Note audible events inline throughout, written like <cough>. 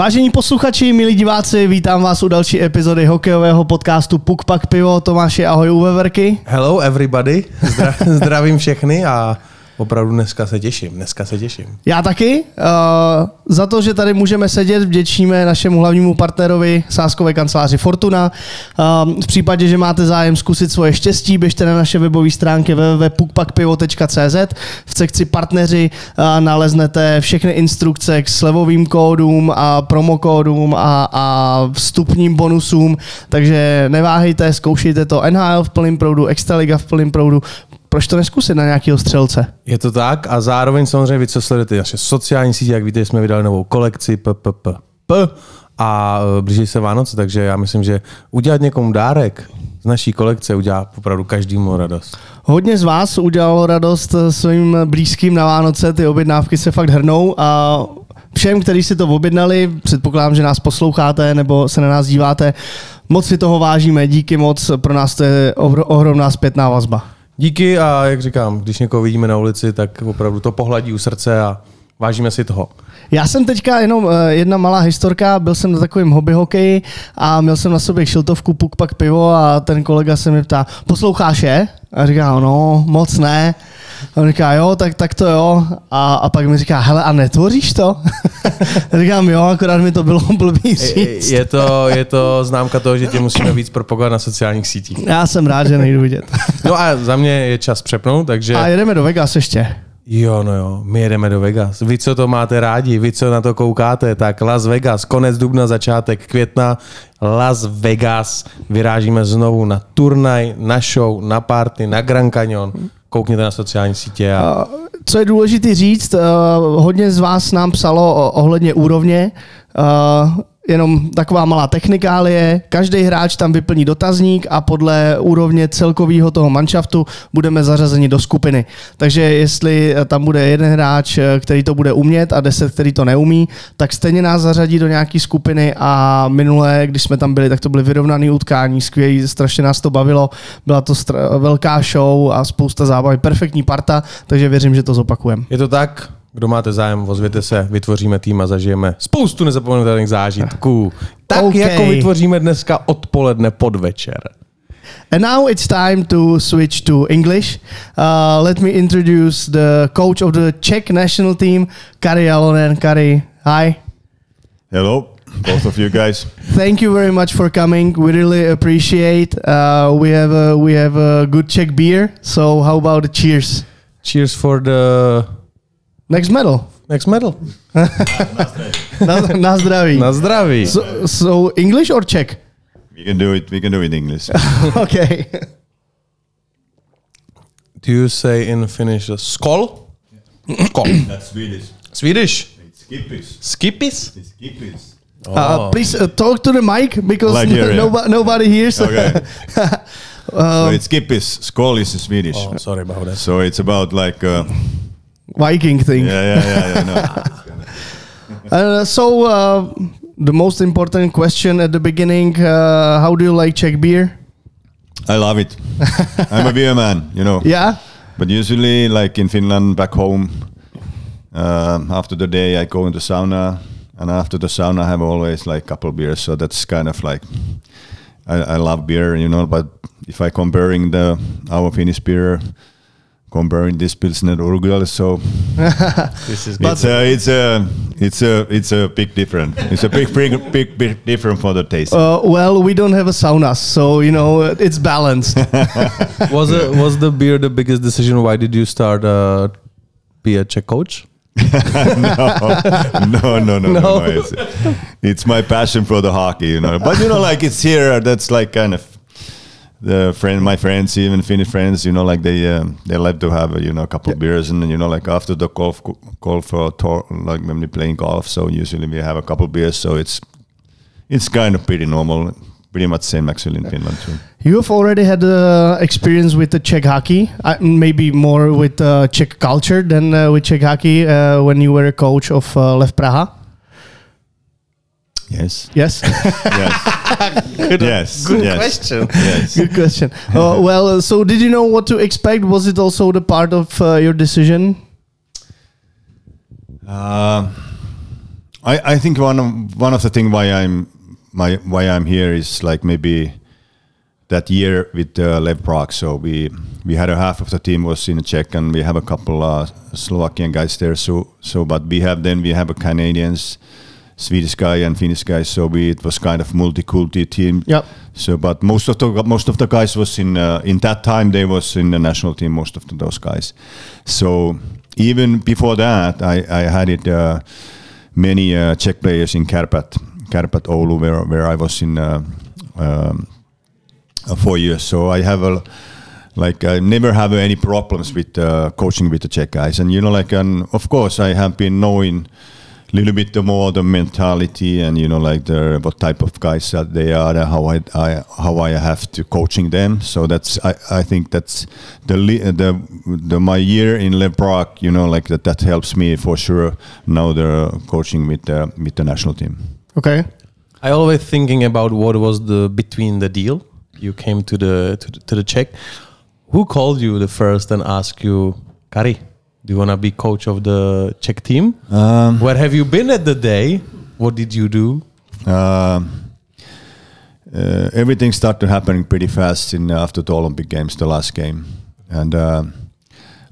Vážení posluchači, milí diváci, vítám vás u další epizody hokejového podcastu Puk Pak Pivo. Tomáši, ahoj u Veverky. Hello everybody, Zdra- <laughs> zdravím všechny a Opravdu dneska se těším, dneska se těším. Já taky. Uh, za to, že tady můžeme sedět, vděčíme našemu hlavnímu partnerovi sáskové kanceláři Fortuna. Uh, v případě, že máte zájem zkusit svoje štěstí, běžte na naše webové stránky www.pukpakpivo.cz. V sekci partneři uh, naleznete všechny instrukce k slevovým kódům a promokódům a, a vstupním bonusům, takže neváhejte, zkoušejte to NHL v plném proudu, Extraliga v plném proudu, proč to neskusit na nějakého střelce? Je to tak a zároveň samozřejmě vy, co sledujete naše sociální sítě, jak víte, jsme vydali novou kolekci PPP. A e, blíží se Vánoce, takže já myslím, že udělat někomu dárek z naší kolekce udělá opravdu každému radost. Hodně z vás udělalo radost svým blízkým na Vánoce, ty objednávky se fakt hrnou a všem, kteří si to objednali, předpokládám, že nás posloucháte nebo se na nás díváte, moc si toho vážíme, díky moc, pro nás to je ohromná zpětná vazba. Díky a jak říkám, když někoho vidíme na ulici, tak opravdu to pohladí u srdce a vážíme si toho. Já jsem teďka jenom eh, jedna malá historka, byl jsem na takovém hobby hokeji a měl jsem na sobě šiltovku, puk, pak pivo a ten kolega se mi ptá, posloucháš je? A říká, no, moc ne. A on říká, jo, tak, tak to jo. A, a pak mi říká, hele, a netvoříš to? <laughs> Říkám, jo, akorát mi to bylo blbý říct. Je to, <laughs> je to známka toho, že tě musíme víc propagovat na sociálních sítích. Já jsem rád, že nejdu vidět. <laughs> no a za mě je čas přepnout, takže... A jedeme do Vegas ještě. Jo, no jo, my jedeme do Vegas. Vy, co to máte rádi, vy, co na to koukáte, tak Las Vegas, konec dubna, začátek května, Las Vegas. Vyrážíme znovu na turnaj, na show, na party, na Grand Canyon koukněte na sociální sítě. A... Co je důležité říct, eh, hodně z vás nám psalo ohledně úrovně. Eh, jenom taková malá technikálie. Každý hráč tam vyplní dotazník a podle úrovně celkového toho manšaftu budeme zařazeni do skupiny. Takže jestli tam bude jeden hráč, který to bude umět a deset, který to neumí, tak stejně nás zařadí do nějaké skupiny a minulé, když jsme tam byli, tak to byly vyrovnané utkání, skvělý, strašně nás to bavilo, byla to velká show a spousta zábavy, perfektní parta, takže věřím, že to zopakujeme. Je to tak? Kdo máte zájem, ozvěte se, vytvoříme tým a zažijeme spoustu nezapomenutelných zážitků. Tak okay. jako vytvoříme dneska odpoledne podvečer. And now it's time to switch to English. Uh, let me introduce the coach of the Czech national team, Kari Alonen. Kari, hi. Hello, both of you guys. Thank you very much for coming. We really appreciate. Uh, we have a, we have a good Czech beer. So how about a cheers? Cheers for the Next medal. Next medal. <laughs> na, na zdraví. Na zdraví. So, so English or Czech? We can do it. We can do it in English. <laughs> okay. Do you say in Finnish uh, skol? Skol. <coughs> That's Swedish. Swedish. It's skippis. Skippis. It's skippis. Oh. Uh, please uh, talk to the mic because like here, no, yeah. nobody hears. Okay. <laughs> um, so it's skippis. Skol is Swedish. Oh, sorry about that. So it's about like. Uh, Viking thing. Yeah, yeah, yeah. yeah no. <laughs> uh, so uh, the most important question at the beginning: uh, How do you like Czech beer? I love it. <laughs> I'm a beer man, you know. Yeah. But usually, like in Finland, back home, uh, after the day, I go into sauna, and after the sauna, I have always like couple beers. So that's kind of like I, I love beer, you know. But if I comparing the our Finnish beer comparing this pilsner Urquell. So <laughs> this is it's a, it's a it's a it's a big difference. It's a big big big, big difference for the taste. Uh, well, we don't have a sauna, so you know it's balanced. <laughs> was it was the beer the biggest decision? Why did you start uh, be a Czech coach? <laughs> no, no, no, no, no. no. It's, it's my passion for the hockey, you know. But you know, like it's here. That's like kind of the friend, my friends, even Finnish friends, you know, like they um, they like to have you know a couple yeah. beers, and you know, like after the golf golf uh, tour, like when we playing golf, so usually we have a couple of beers, so it's it's kind of pretty normal, pretty much same actually in Finland too. You have already had uh, experience with the Czech hockey, uh, maybe more with uh, Czech culture than uh, with Czech hockey uh, when you were a coach of uh, Lev Praha. Yes. Yes. <laughs> yes. <laughs> good, yes. Good yes. question. Yes. Good question. Uh, <laughs> well, so did you know what to expect? Was it also the part of uh, your decision? Uh, I, I think one of one of the thing why I'm my why I'm here is like maybe that year with uh, Lev Prague. So we we had a half of the team was in Czech, and we have a couple uh, Slovakian guys there. So so but we have then we have a Canadians, Swedish guy and Finnish guy. So we it was kind of multi-culti team. Yep. So but most of the most of the guys was in uh, in that time they was in the national team. Most of the, those guys. So even before that, I I had it. Uh, many uh, Czech players in Kärpät, Kärpät Oulu, where where I was in uh, um, uh, four years. So I have a like I never have any problems with uh, coaching with the Czech guys, and you know, like, and of course I have been knowing little bit more the mentality and you know like the what type of guys that they are and how I, I how I have to coaching them so that's I, I think that's the the the my year in Le you know like that that helps me for sure now the coaching with the with the national team Okay. I always thinking about what was the between the deal. You came to the to the, to the Czech. Who called you the first and asked you, Kari, do you want to be coach of the Czech team? um, Where have you been at the day? What did you do? Um, uh, everything started happening pretty fast in after the Olympic Games, the last game, and uh,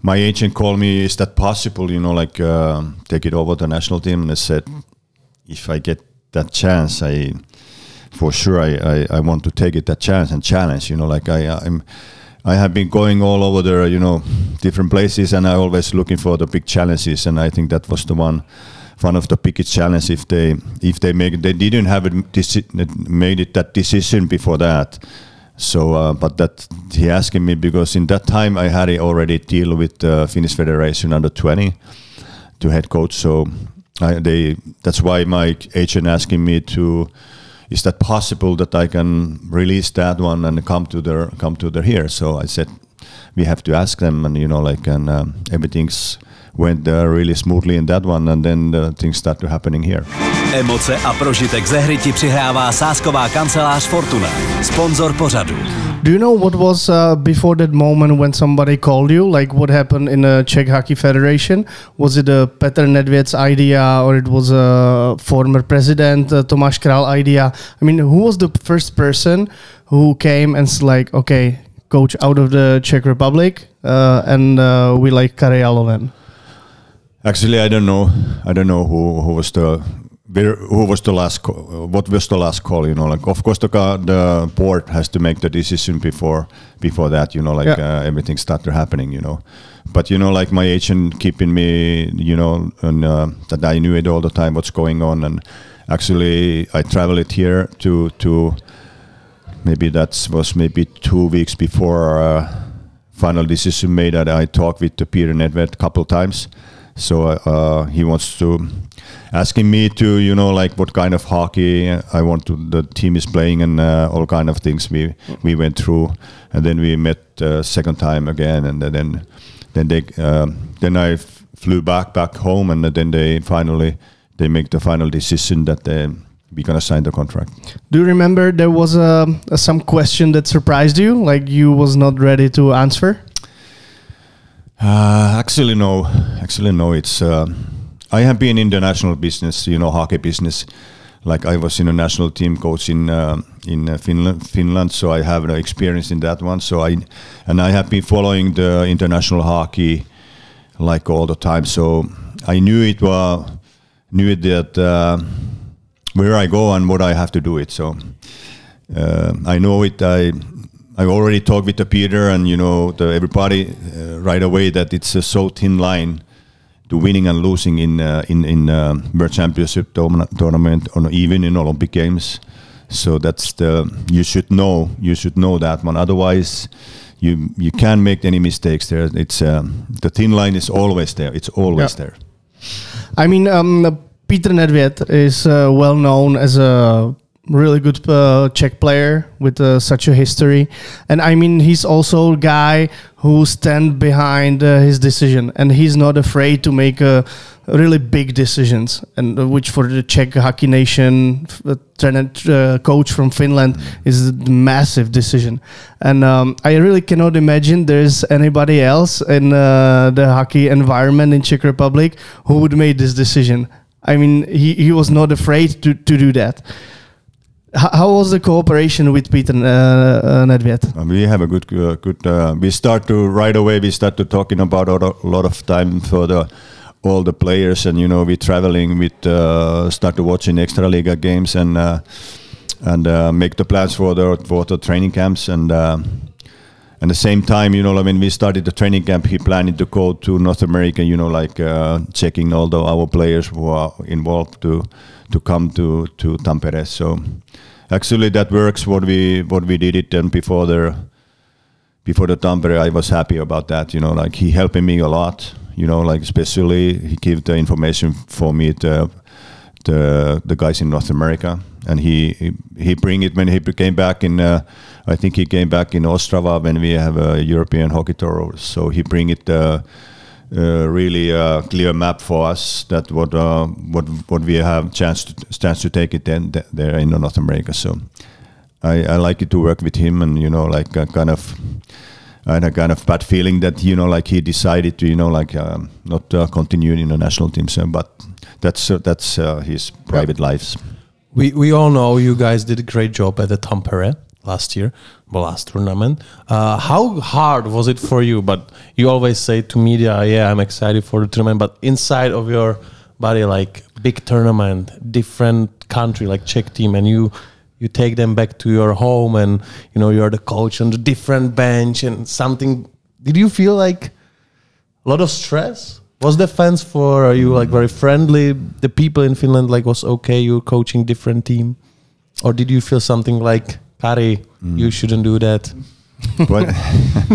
my agent called me. Is that possible? You know, like uh, take it over the national team, and I said, if I get that chance, I for sure I, I, I want to take it that chance and challenge. You know, like I I'm. I have been going all over the you know different places, and I always looking for the big challenges, and I think that was the one one of the biggest challenge if they if they make they didn't have it made it that decision before that. So, uh, but that he asking me because in that time I had already deal with the Finnish Federation under twenty to head coach. So I, they that's why my agent asking me to. Is that possible that I can release that one and come to their come to their here? So I said we have to ask them, and you know, like, and um, everything's went uh, really smoothly in that one, and then uh, things started happening here. Emoce a prožitek ze hry ti přihrává sásková kancelář Fortuna. Sponzor pořadu. Do you know what was uh, before that moment when somebody called you? Like what happened in the Czech Hockey Federation? Was it a Petr Nedvěd's idea or it was a former president uh, Tomáš Král idea? I mean, who was the first person who came and like, okay, coach out of the Czech Republic, uh, and uh, we like Kari Alonen? Actually, I don't know. I don't know who who was the where, who was the last call, what was the last call. You know, like of course the the board has to make the decision before before that. You know, like Yeah. uh, everything started happening. You know, but you know, like my agent keeping me. You know, and uh, that I knew it all the time what's going on, and actually I traveled here to to maybe that was maybe two weeks before uh, final decision made that I talked with the Peter Nedved a couple times. So uh, he wants to asking me to you know like what kind of hockey I want to the team is playing and uh, all kind of things we we went through and then we met uh, second time again and then then they um, then I f- flew back back home and then they finally they make the final decision that they we're gonna sign the contract. Do you remember there was a, a some question that surprised you, like you was not ready to answer? Uh, actually, no. Actually, no. It's uh, I have been in the national business, you know, hockey business. Like I was in a national team coach in uh, in uh, Finland, Finland, so I have no experience in that one. So I and I have been following the international hockey like all the time. So I knew it was knew it that uh, where I go and what I have to do it. So uh, I know it. I I already talked with the Peter and you know the everybody uh, right away that it's a so thin line to winning and losing in uh, in in uh, World Championship tournament or even in Olympic Games. So that's the you should know you should know that one. Otherwise, you you can't make any mistakes there. It's um, the thin line is always there. It's always Yeah. there. I mean, um, Peter Nedvěd is uh, well known as a really good uh, Czech player with uh, such a history, and I mean, he's also a guy who stand behind uh, his decision, and he's not afraid to make uh, really big decisions, and uh, which for the Czech hockey nation, uh, trainer- coach from Finland, is a massive decision, and um, I really cannot imagine there's anybody else in the hockey environment in Czech Republic who would make this decision. I mean, he, he was not afraid to, to do that. How was the cooperation with Peter uh, uh, Nedved? Uh, we have a good, uh, good. Uh, we start to right away. We start to talking about a lot of time for the all the players, and you know, we traveling. We uh, start to watching Extraliga games and and make the plans for the for the training camps and. And the same time, you know, I mean, we started the training camp, he planned to go to North America, you know, like checking all the our players who are involved to to come to to Tampere. So actually, that works. What we what we did it and before the before the Tampere, I was happy about that. You know, like he helping me a lot. You know, like especially he gave the information for me to the the guys in North America, and he he, bring it when he came back in. Uh, I think he came back in Ostrava when we have a European hockey tour. So he bring it. Uh, uh, really uh, clear map for us that what uh, what what we have chance to chance to take it then th- there in North America. So I, I like it to work with him, and you know, like a kind of I had a kind of bad feeling that you know, like he decided to you know, like um, not uh, continue in the national team. So, but that's uh, that's uh, his private lives. We we all know you guys did a great job at the Tampere last year, the last tournament. Uh, how hard was it for you? But you always say to media, "Yeah, I'm excited for the tournament." But inside of your body, like big tournament, different country, like Czech team, and you you take them back to your home, and you know you're the coach on the different bench, and something. Did you feel like a lot of stress? Was the fans for are you like very friendly? The people in Finland like was okay. You're coaching different team, or did you feel something like Kari, you shouldn't do that? But <laughs>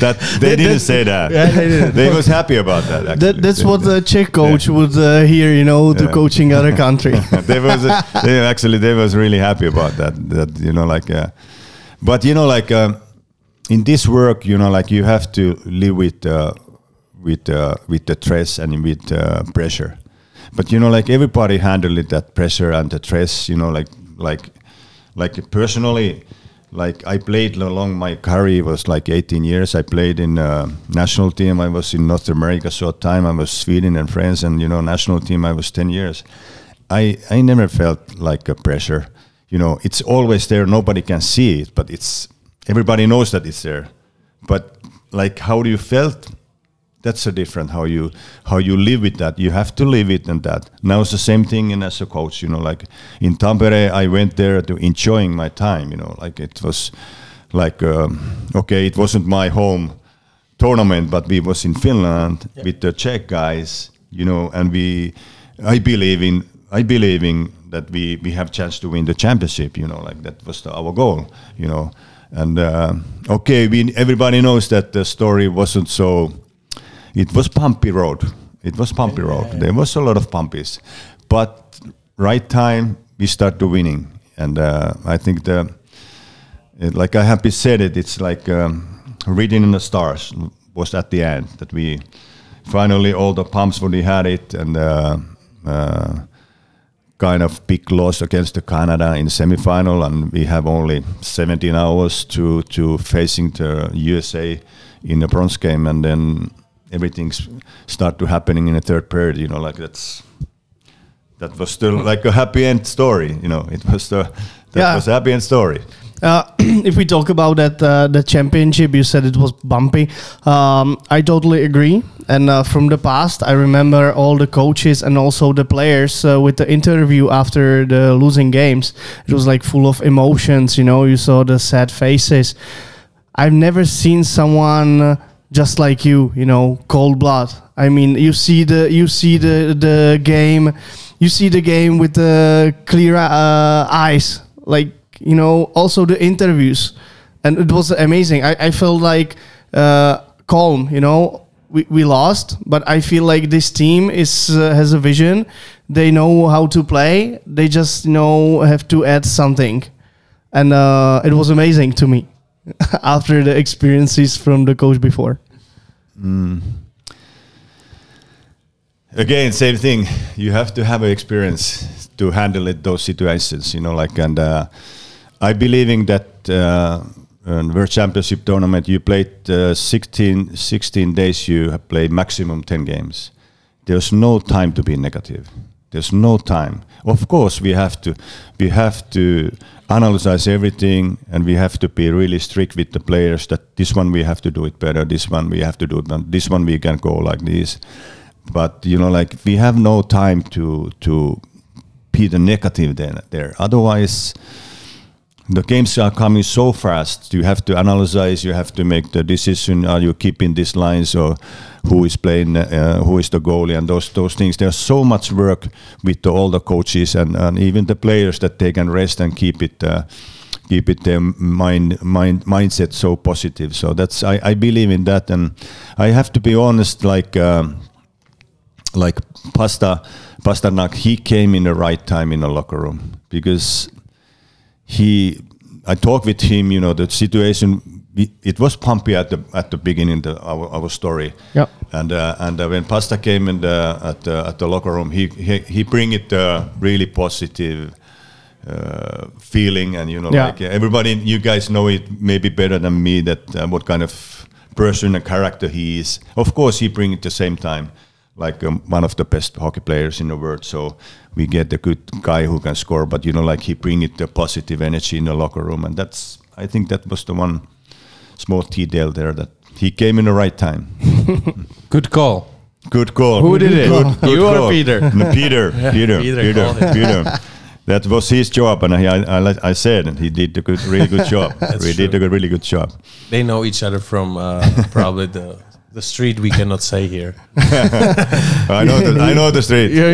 that they didn't say that. Yeah, they didn't. they was happy about that. Actually. That, that's They- what the Czech coach would uh, hear, you know, to Yeah. coaching other country. <laughs> they was they actually they was really happy about that that you know like uh, but you know like um, in this work you know like you have to live with uh, with uh, with the stress and with uh, pressure but you know like everybody handled that pressure and the stress you know like like like personally like I played along my career was like 18 years. I played in uh, national team. I was in North America short time. I was Sweden and France, and you know national team. I was 10 years. I I never felt like a pressure. You know, it's always there. Nobody can see it, but it's everybody knows that it's there. But like, how do you felt? That's a different how you how you live with that. You have to live it and that. Now it's the same thing in as a coach. You know, like in Tampere, I went there to enjoying my time. You know, like it was like um, okay, it wasn't my home tournament, but we was in Finland with the Czech guys. You know, and we, I believe in I believe in that we we have chance to win the championship. You know, like that was the, our goal. You know, and uh, okay, we everybody knows that the story wasn't so it was bumpy road. It was bumpy road. There was a lot of bumpies, but right time we start to winning, and uh, I think the it, like I have said it. It's like um, reading in the stars was at the end that we finally all the pumps when we had it and. Uh, uh, kind of big loss against the Canada in semifinal, and we have only 17 hours to to facing the USA in the bronze game, and then everything start to happening in the third period. You know, like that's that was still like a happy end story. You know, it was the that Yeah. was a happy end story. Uh, <clears throat> if we talk about that, uh, the championship, you said it was bumpy. Um, I totally agree. And uh, from the past, I remember all the coaches and also the players uh, with the interview after the losing games. It was like full of emotions. You know, you saw the sad faces. I've never seen someone uh, just like you. You know, cold blood. I mean, you see the you see the the game, you see the game with the clear uh, eyes. Like you know, also the interviews, and it was amazing. I, I felt like uh, calm. You know, we, we lost, but I feel like this team is uh, has a vision. They know how to play. They just you know have to add something, and uh, it was amazing to me <laughs> after the experiences from the coach before. again same thing you have to have experience to handle it those situations you know like and uh, i believing that uh, world championship tournament you played uh, 16 16 days you played maximum 10 games there's no time to be negative. There's no time. Of course, we have to we have to analyze everything, and we have to be really strict with the players. That this one we have to do it better. This one we have to do it. This one we can go like this. But you know, like we have no time to to be the negative then there. Otherwise, the games are coming so fast. You have to analyze. You have to make the decision. Are you keeping these lines or who is playing? Uh, who is the goalie? And those those things. There's so much work with the, all the coaches and, and even the players that they can rest and keep it. Uh, keep it their mind, mind mindset so positive. So that's I, I believe in that, and I have to be honest. Like um, like Pasta Pasternak, he came in the right time in the locker room because he I talked with him. You know, the situation we- it was pumpy at the at the beginning the, our our story. Yeah. And uh, and uh, when Pasta came in the at the at the locker room, he he, he bring it uh, really positive. Uh, feeling and you know Yeah. like everybody you guys know it maybe better than me that uh, what kind of person and character he is of course he bring it the same time like um, one of the best hockey players in the world. So we get a good guy who can score, but you know, like he bring it the positive energy in the locker room, and that's I think that was the one small detail there that he came in the right time. <laughs> Good call. Good call. Who did it? Good, good You or. Peter? No, <laughs> Peter. <laughs> Peter. Peter Peter. called. Peter. That was his job, and I, I, I said, and he did a good, really good job. he did a good, really good job. They know each other from uh, probably the the street we cannot say here. <laughs> I know the, I know the street. you,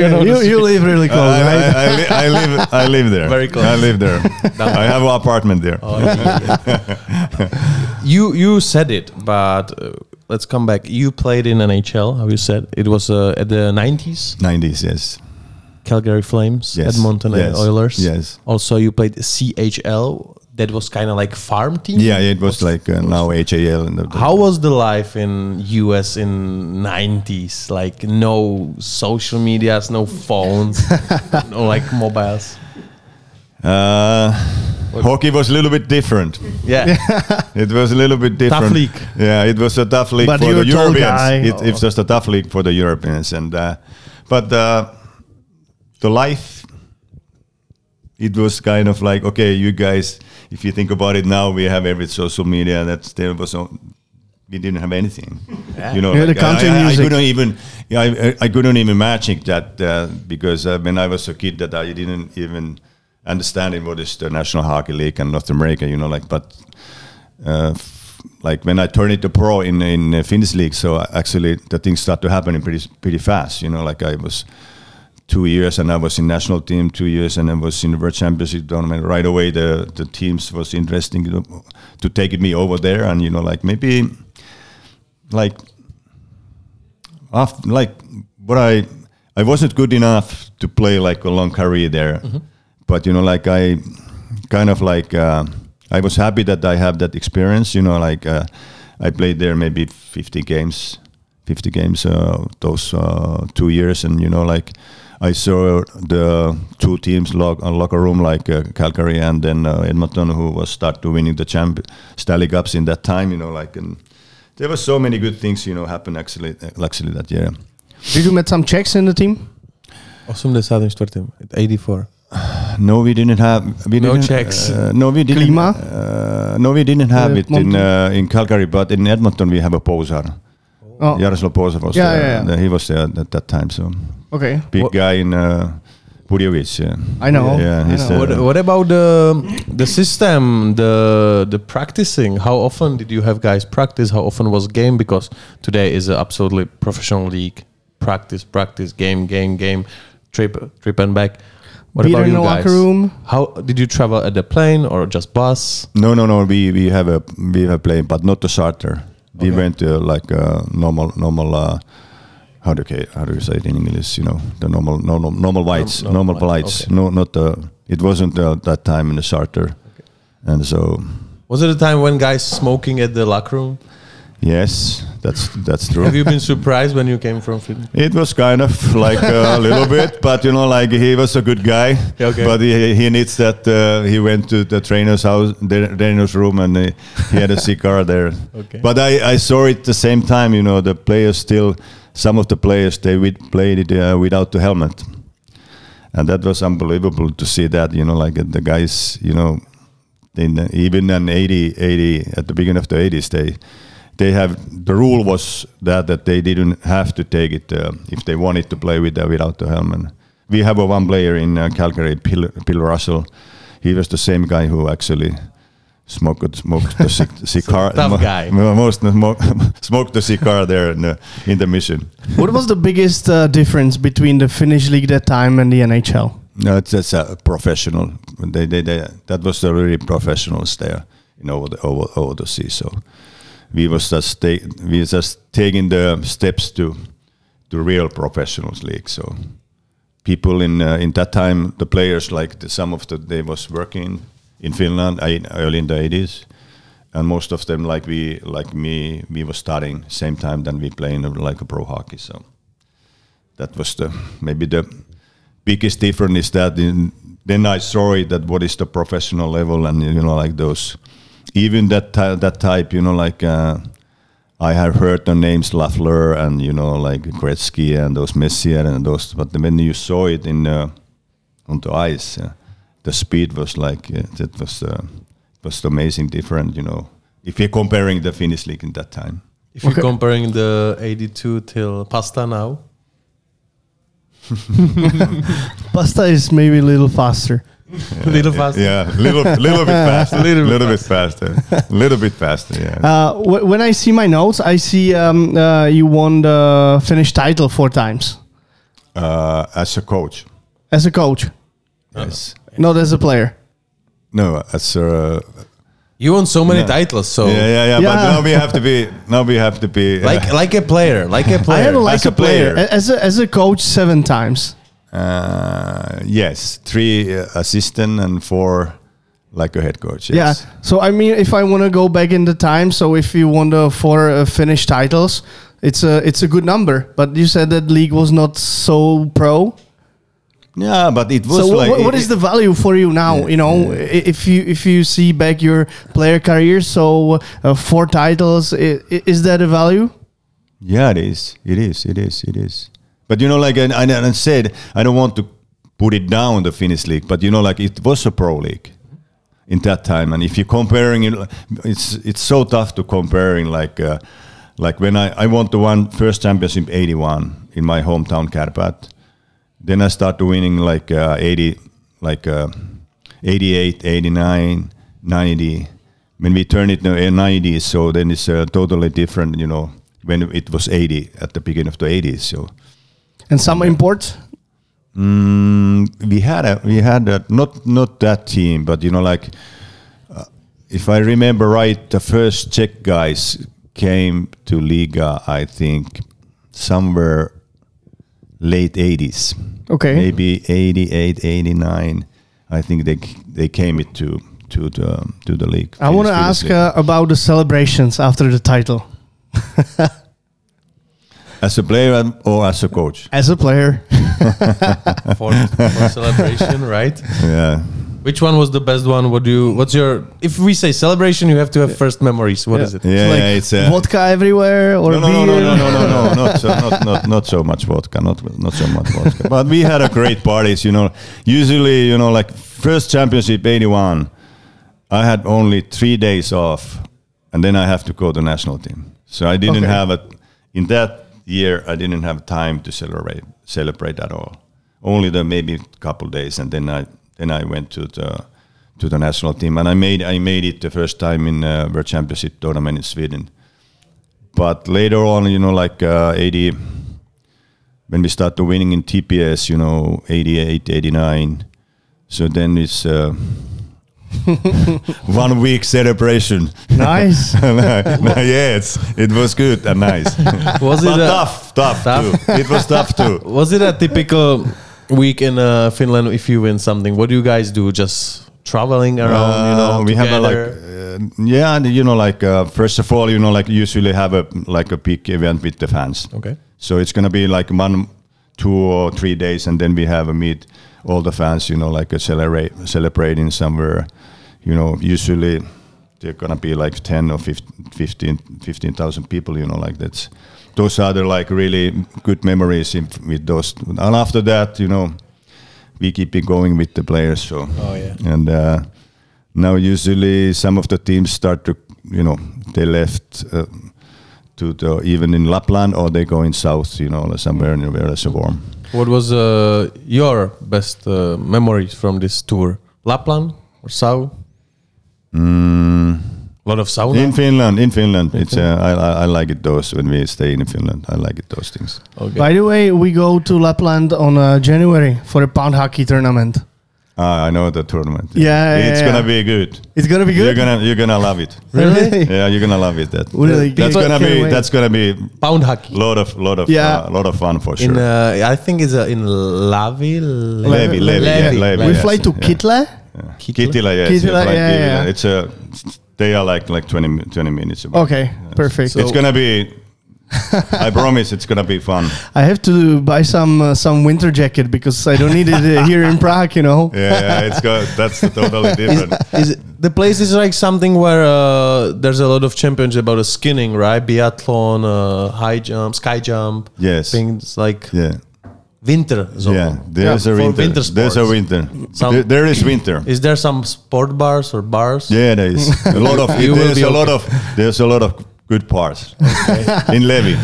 you live really close, I, right? I, li- I live I <laughs> live there. Very close. I live there. <laughs> I have an apartment there. Oh, you you said it, but uh, let's come back. You played in NHL. How you said it was uh, at the nineties. 90s, yes. Calgary Flames, Yes. Edmonton Yes. Oilers. Yes. Also, you played CHL. That was kind of like farm team. Yeah, it was like uh, now AHL. And the, the- How was the life in US in 90s? Like no social medias, no phones, <laughs> no like mobiles. Uh, hockey was a little bit different. Yeah. <laughs> It was a little bit different. Tough league. Yeah, it was a tough league But for the a tall Europeans. guy. It, it's just a tough league for the Europeans, and uh, but uh, the life. It was kind of like okay, you guys. If you think about it now, we have every social media. That there was. No, we didn't have anything, you know. Yeah, like, country I, I, I couldn't even, yeah, I, I couldn't even imagine that uh, because uh, when I was a kid, that I didn't even understand what is the National Hockey League and North America, you know, like. But uh, f- like when I turned into pro in in uh, Finnish league, so actually the things start to happen pretty pretty fast. You know, like I was two years and I was in national team two years and I was in the World Championship tournament right away. The the teams was interesting to, to take me over there and you know like maybe like after, like what I I wasn't good enough to play like a long career there, but you know like I kind of like uh, I was happy that I have that experience. You know like uh, I played there maybe 50 games, 50 games uh, those uh, two years, and you know like. I saw the two teams lock, uh, locker room like uh, Calgary and then uh, Edmonton, who was start to winning the champ Stanley Cups in that time. You know, like and there were so many good things, you know, happen actually, actually that year. Did you met some Czechs in the team? 84. 84. No, we didn't have. We No didn't, Czechs. Uh, no, we didn't. Klima? Uh, no, we didn't have Uh, it in Monty? uh, in Calgary, but in Edmonton we have a Pouzar. Oh, Jaroslav Pouzar was Yeah, there. yeah, yeah. He was there at that time. So okay. big What- guy in uh, Budějovic. Yeah. I know. Yeah, I know. What, what about the the system, the the practicing? How often did you have guys practice? How often was game? Because today is an absolutely professional league. Practice, practice, game, game, game, trip, trip and back. What Beer about in you the guys? locker room? How did you travel at the plane or just bus? No, no, no. We we have a we have a plane, but not the charter. We Okay. went to like uh, normal normal. Uh, how do you how do you say it in English? You know, the normal normal normal flights, normal normal flight, flights. okay. No, not the. It wasn't uh, that time in the charter, and so Was it a time when guys smoking at the locker room? yes, that's that's true. Have you been surprised when you came from Finland? It was kind of like uh, a <laughs> little bit, but you know, like he was a good guy. Okay. But he, he needs that. Uh, he went to the trainer's house, the trainer's room, and he, he had a cigar there. <laughs> Okay. But I, I saw it the same time. You know, the players still some of the players they played it uh, without the helmet, and that was unbelievable to see that. You know, like uh, the guys, you know, in even in 80, 80 at the beginning of the 80s, they they have the rule was that that they didn't have to take it uh, if they wanted to play with uh, without the helmet. We have a one player in uh, Calgary, Bill Russell. He was the same guy who actually smoked smoked the cig- <laughs> cigar. tough guy. Most mo- <laughs> smoked the cigar there in the, in the mission. What was the biggest uh, difference between the Finnish league that time and the NHL? No, it's, it's a professional. They, they, they, that was the really professionals there, you know, over the, over, over the sea. So we was just take, we was just taking the steps to to real professionals league. So people in uh, in that time, the players like the, some of the they was working in Finland in- early in the eighties, and most of them like we like me we was starting same time than we playing like a pro hockey. So that was the maybe the biggest difference is that in, then I saw it that what is the professional level and you know like those even that ty- that type you know like uh, I have heard the names Lafleur and you know like Gretzky and those Messier and those but when you saw it in uh, on the ice uh, the speed was like uh, that was uh, was amazing different you know. If you're comparing the Finnish league in that time. If you're comparing the 82 till pasta now, <laughs> Pasta is maybe a little faster. a <laughs> little faster. yeah little little bit <laughs> faster. Little little, bit bit faster. Little bit faster yeah. Uh, wh- when I see my notes, I see um, uh, you won the Finnish title four times. Uh, as a coach. as a coach, Yes. Not as a player. No, as a You won so many Yeah. titles, so yeah, yeah, yeah, Yeah. But now we have to be. Now we have to be. uh, like like a player, like a I player. have a, like As a, a player. player. A- as a, as a coach seven times. uh, yes, three uh, assistant and four like a head coach. Yes. Yeah. So I mean, if I want to go back in the time, so if you won the four uh, Finnish titles, it's a it's a good number. But you said that league was not so pro. Yeah, but it was So like. wh- what is the value for you now? Yeah, you know, i if you if you see back your player career, so uh, four titles, i- i- is that a value? Yeah, it is. It is. It is. It is. But you know, like I, I, I said, I don't want to put it down the Finnish league, but you know, like it was a pro league in that time, and if you're comparing it, it's it's so tough to comparing like. Uh, like when I, I won the one first championship 81 in my hometown Karpat, then I started winning like uh, 80 like uh, 88 89 90 when we turn it to 90s so then it's uh, totally different you know when it was 80 at the beginning of the 80s so And some imports. Mm, we had a we had a not not that team, but you know, like uh, if I remember right, the first Czech guys came to Liga. I think somewhere late eighties, Okay. maybe 88, 89. I think they they came it to to the to the league. I want to ask uh, about the celebrations after the title. <laughs> as a player or as a coach. As a player, <laughs> for, for celebration, right? Yeah. Which one was the best one? What do you? What's your? If we say celebration, you have to have first memories. What Yeah. is it? Yeah, like yeah, it's uh, vodka everywhere or no, no, beer. no, no, no, no, no, <laughs> no, not so, not, not, not so much vodka, not, not so much vodka. But we had a great parties, you know. Usually, you know, like first championship '81, I had only three days off, and then I have to go to national team. So I didn't Okay. have a in that year. I didn't have time to celebrate celebrate at all. Only the maybe a couple days, and then I then I went to the to the national team, and I made I made it the first time in uh, World Championship tournament in Sweden but later on, you know, like uh, 80, when we started winning in TPS, you know, 88, 89. So then it's uh, <laughs> one week celebration. Nice. <laughs> yes, it was good and nice. <laughs> Was it tough, tough, Tough? too. It was tough too. Was it a typical week in uh, Finland if you win something? What do you guys do? Just traveling around, you know, Uh, we have a like uh, yeah, and you know, like uh, first of all, you know, like usually have a like a big event with the fans. okay. So it's gonna be like one, two or three days, and then we have a meet all the fans. You know, like a celebrate celebrating somewhere. You know, usually they're gonna be like 10 or 15 15 15,000 people you know like that's those are the like really good memories in, with those and after that you know we keep it going with the players so Oh, yeah. and uh, now usually some of the teams start to you know they left uh, to the even in Lapland or they go in south you know somewhere in where it's warm What was uh, your best uh, memories from this tour? Lapland or Sau? mm. A lot of sauna. In Finland, in Finland, it's uh, I, I I like it those when we stay in Finland. I like it those things. okay. By the way, we go to Lapland on uh, January for a pound hockey tournament. Ah, I know the tournament. Yeah, yeah, it's yeah. gonna be good. It's gonna be good. You're gonna you're gonna love it. <laughs> really? Yeah, you're gonna love it. That Really? that's gonna be wait. that's gonna be Pound hockey. lot of lot of Yeah. uh, lot of fun for sure. In uh, I think it's uh, in Lavi. Levi, Levi, yeah, Levi. Levi, we fly to yeah. Kitle. yeah. Kittilä, yes, Kittilä, it's like yeah, Kittilä. yeah. It's a they are like like 20, 20 minutes. away. Okay, perfect. So- it's gonna be. I <laughs> promise it's gonna be fun. I have to buy some uh, some winter jacket because I don't need it uh, here in Prague. You know. Yeah, yeah it's got that's totally <laughs> different. Is it, the place is like something where uh, there's a lot of championships about the skinning, right? Biathlon, uh, high jump, sky jump. Yes. Things like Yeah. Winter zone. Yeah, there's Yeah, a for winter. winter there's a winter. Some- There- there is winter. <clears throat> Is there some sport bars or bars? Yeah, there is a lot of. <laughs> You will there's be a lot of. There's a lot of good parts in Levi.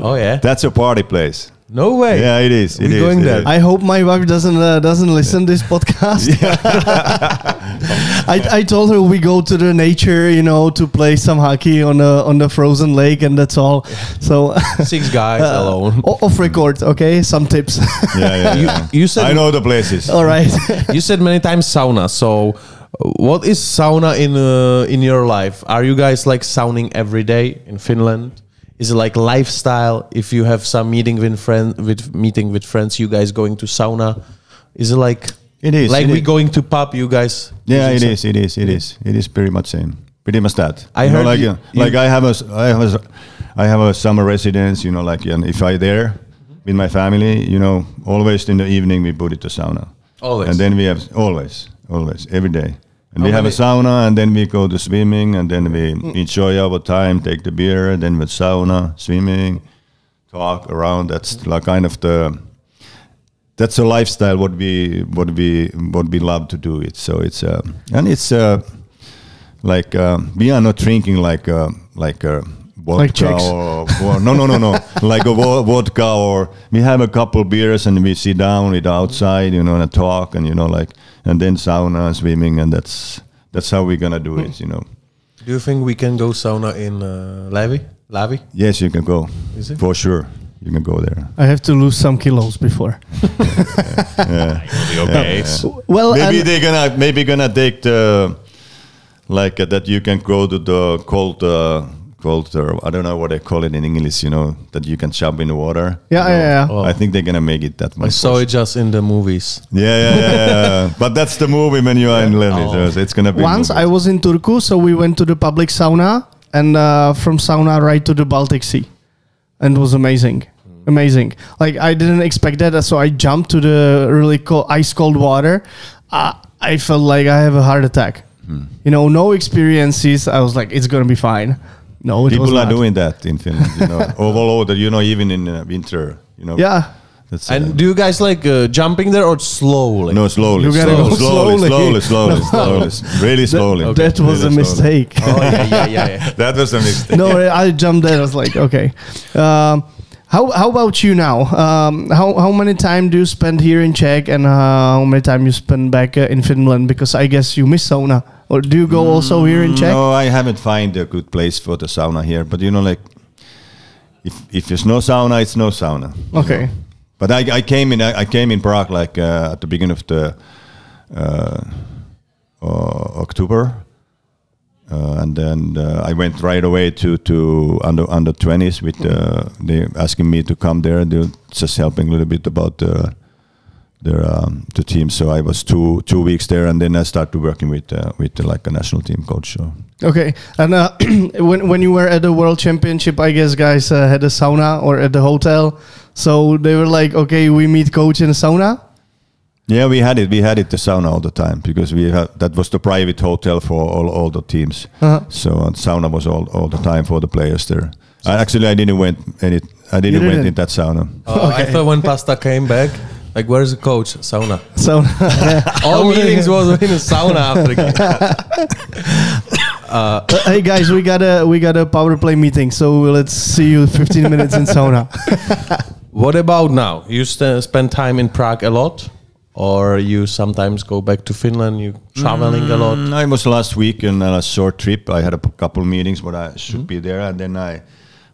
Oh yeah. That's a party place. No way. Yeah, it is. It We is, going it there. is. I hope my wife doesn't uh, doesn't listen to this podcast. <laughs> <laughs> I, I told her we go to the nature, you know, to play some hockey on the on the frozen lake, and that's all. So <laughs> Six guys Uh, alone. off record, okay, some tips. Yeah, yeah. You, yeah. you said I know the places. all right. you said many times sauna. So, uh, what is sauna in uh, in your life? Are you guys like sauning every day in Finland? Is it like lifestyle? If you have some meeting with friend with meeting with friends, you guys going to sauna? Is it like It is, like it we is. going to pub? You guys? Yeah, it is. It is. It is. It is pretty much same. Pretty much that. I You know, heard like you- uh, like I have a I have a I have a summer residence. You know, like and if I there with my family, you know, always in the evening we put it to sauna. Always. And then we have always, always, every day. And How we have a sauna, and then we go to swimming, and then we enjoy our time, take the beer, then with sauna, swimming, talk around. That's like kind of the that's a lifestyle what we what we what we love to do it. So it's uh, and it's uh, like uh, we are not drinking like uh, like a vodka Like Czechs. or, or no no no no <laughs> like a vo- vodka or we have a couple beers and we sit down with outside you know and talk and you know like and then sauna swimming and that's that's how we're gonna do it you know Do you think we can go sauna in uh, Lavi? Lavi? yes you can go Is it? for sure you can go there I have to lose some kilos before. <laughs> yeah Okay. Well, maybe they're gonna maybe gonna take the like uh, that you can go to the cold uh, cold uh, I don't know what they call it in English you know that you can jump in the water Yeah, you know. yeah, yeah. Oh. I think they're gonna make it that much. I saw it just in the movies. yeah yeah yeah, yeah. <laughs> but that's the movie when you are in Levi Oh. so it's gonna be Once movie. I was in Turku, so we went to the public sauna, and uh, from sauna right to the Baltic Sea, and it was amazing, amazing. Like I didn't expect that, so I jumped to the really cold, ice cold water. Uh, I felt like I have a heart attack. Hmm. You know, no experiences. I was like, it's gonna be fine. No, it was people are not. doing that in Finland you know <laughs> overall that you know even in uh, winter you know Yeah, that's, uh, And do you guys like uh, jumping there or slowly? no slowly You gotta slowly, go slowly slowly. slowly <laughs> slowly slowly really slowly that was Really a slowly. mistake. Oh yeah, yeah, yeah. yeah. <laughs> that was a mistake no, I jumped there. I was like, okay. Um, how how about you now? Um, how how many time do you spend here in Czech, and uh, how many time you spend back uh, in Finland? Because I guess you miss sauna, or do you go also here in Czech? Mm, No, I haven't find a good place for the sauna here. But you know, like if if there's no sauna, it's no sauna. Okay. But I, I came in I, I came in Prague like uh, at the beginning of the uh, uh, October, uh, and then uh, I went right away to to under under twenties with uh, they asking me to come there. They're just helping a little bit about the their um, the team. So I was two two weeks there, and then I started working with uh, with uh, like a national team coach. So. Okay. And uh, <clears throat> when when you were at the World Championship, I guess guys uh, had a sauna or at the hotel, so they were like, okay, we meet coach in sauna. Yeah, we had it. We had it the sauna all the time because we had that was the private hotel for all, all the teams. Uh-huh. So uh, sauna was all, all the time for the players there. I, actually, I didn't went any. I didn't, You went didn't? in that sauna. Uh, I thought when <laughs> Pasta came back, like, where's the coach? Sauna. So <laughs> All <laughs> meetings was in a sauna after. the game. hey guys, we got a we got a power play meeting. So let's see you 15 minutes in sauna. What about now? You st- spend time in Prague a lot, or you sometimes go back to Finland? You traveling a lot? Mm, I was last week on a short trip. I had a couple meetings, but I should be there. And then I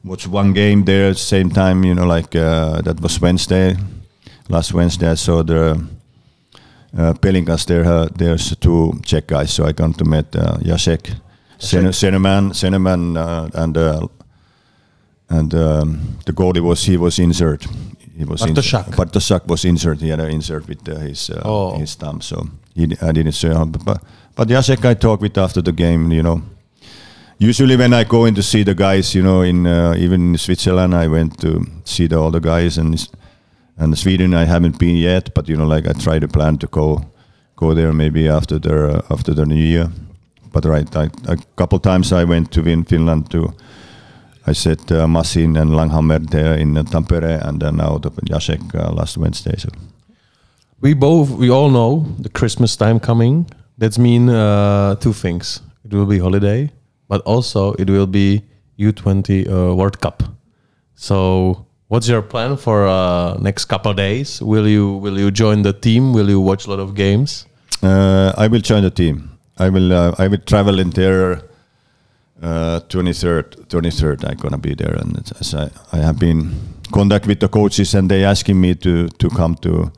watched one game there at the same time. You know, like uh, that was Wednesday. Last Wednesday, I saw the uh, Pelicans there. Uh, there's two Czech guys, so I got to meet uh, Jacek, Sen- Seneman, Seneman, uh, and uh, and um, the goalie was he was injured. He was Bartošák. Bartošák was injured. He had an insert with uh, his uh, Oh. his thumb, so he I didn't see him. But but, but Jacek I talked with after the game. You know, usually when I go in to see the guys, you know, in uh, even in Switzerland, I went to see the, all the guys, and and Sweden I haven't been yet, but you know, like I try to plan to go go there maybe after the uh, after the new year. But right, I, a couple times I went to Fin- Finland to. I said uh, Mašín and Langhammer there in uh, Tampere, and then now the Jacek uh, last Wednesday. So We both, we all know the Christmas time coming. That's mean uh, two things. It will be holiday, but also it will be U20 uh, World Cup. So, what's your plan for uh, next couple of days? Will you will you join the team? Will you watch a lot of games? Uh, I will join the team. I will. Uh, I will travel in there. Third. Twenty third. I'm gonna be there, and as I, I have been contact with the coaches, and they asking me to to come to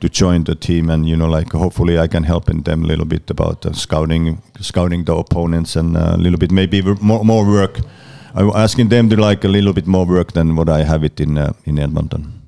to join the team, and you know, like hopefully I can help them a little bit about uh, scouting, scouting the opponents, and uh, a little bit maybe more more work. I'm asking them to like a little bit more work than what I have it in uh, in Edmonton.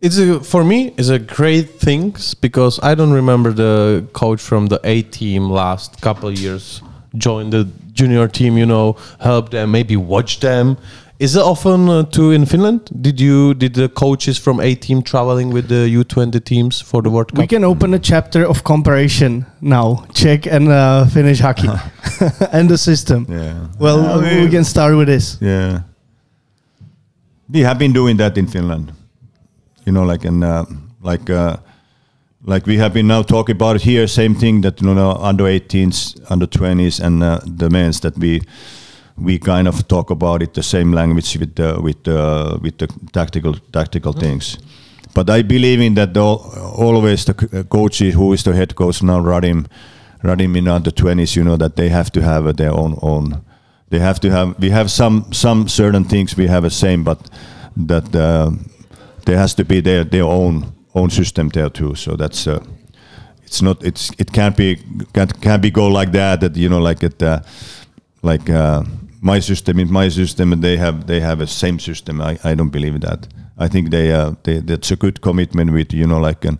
It's a, for me it's a great thing because I don't remember the coach from the A team last couple years join the junior team. You know, help them, maybe watch them. Is it often uh, too in Finland? Did you did the coaches from A team traveling with the U twenty teams for the World Cup? we can open a chapter of comparison now. Czech and uh, Finnish hockey <laughs> <laughs> and the system. Yeah. Well, we can start with this. Yeah. We have been doing that in Finland. You know, like in uh, like uh, like we have been now talking about here. Same thing that you know under 18s, under 20s, and uh, the men's that we we kind of talk about it the same language with the with the with the tactical tactical things. But I believe in that the, always the c- uh, coach who is the head coach now, Radim, Radim in under 20s, you know that they have to have their own own. They have to have. We have some some certain things we have the same, but that uh, there has to be their their own own system there too. So that's. Uh, it's not. It's it can't be can't can't be go like that. That you know like it. Uh, like uh, my system is my system, and they have they have a same system. I, I don't believe that. I think they uh, they that's a good commitment with you know like um,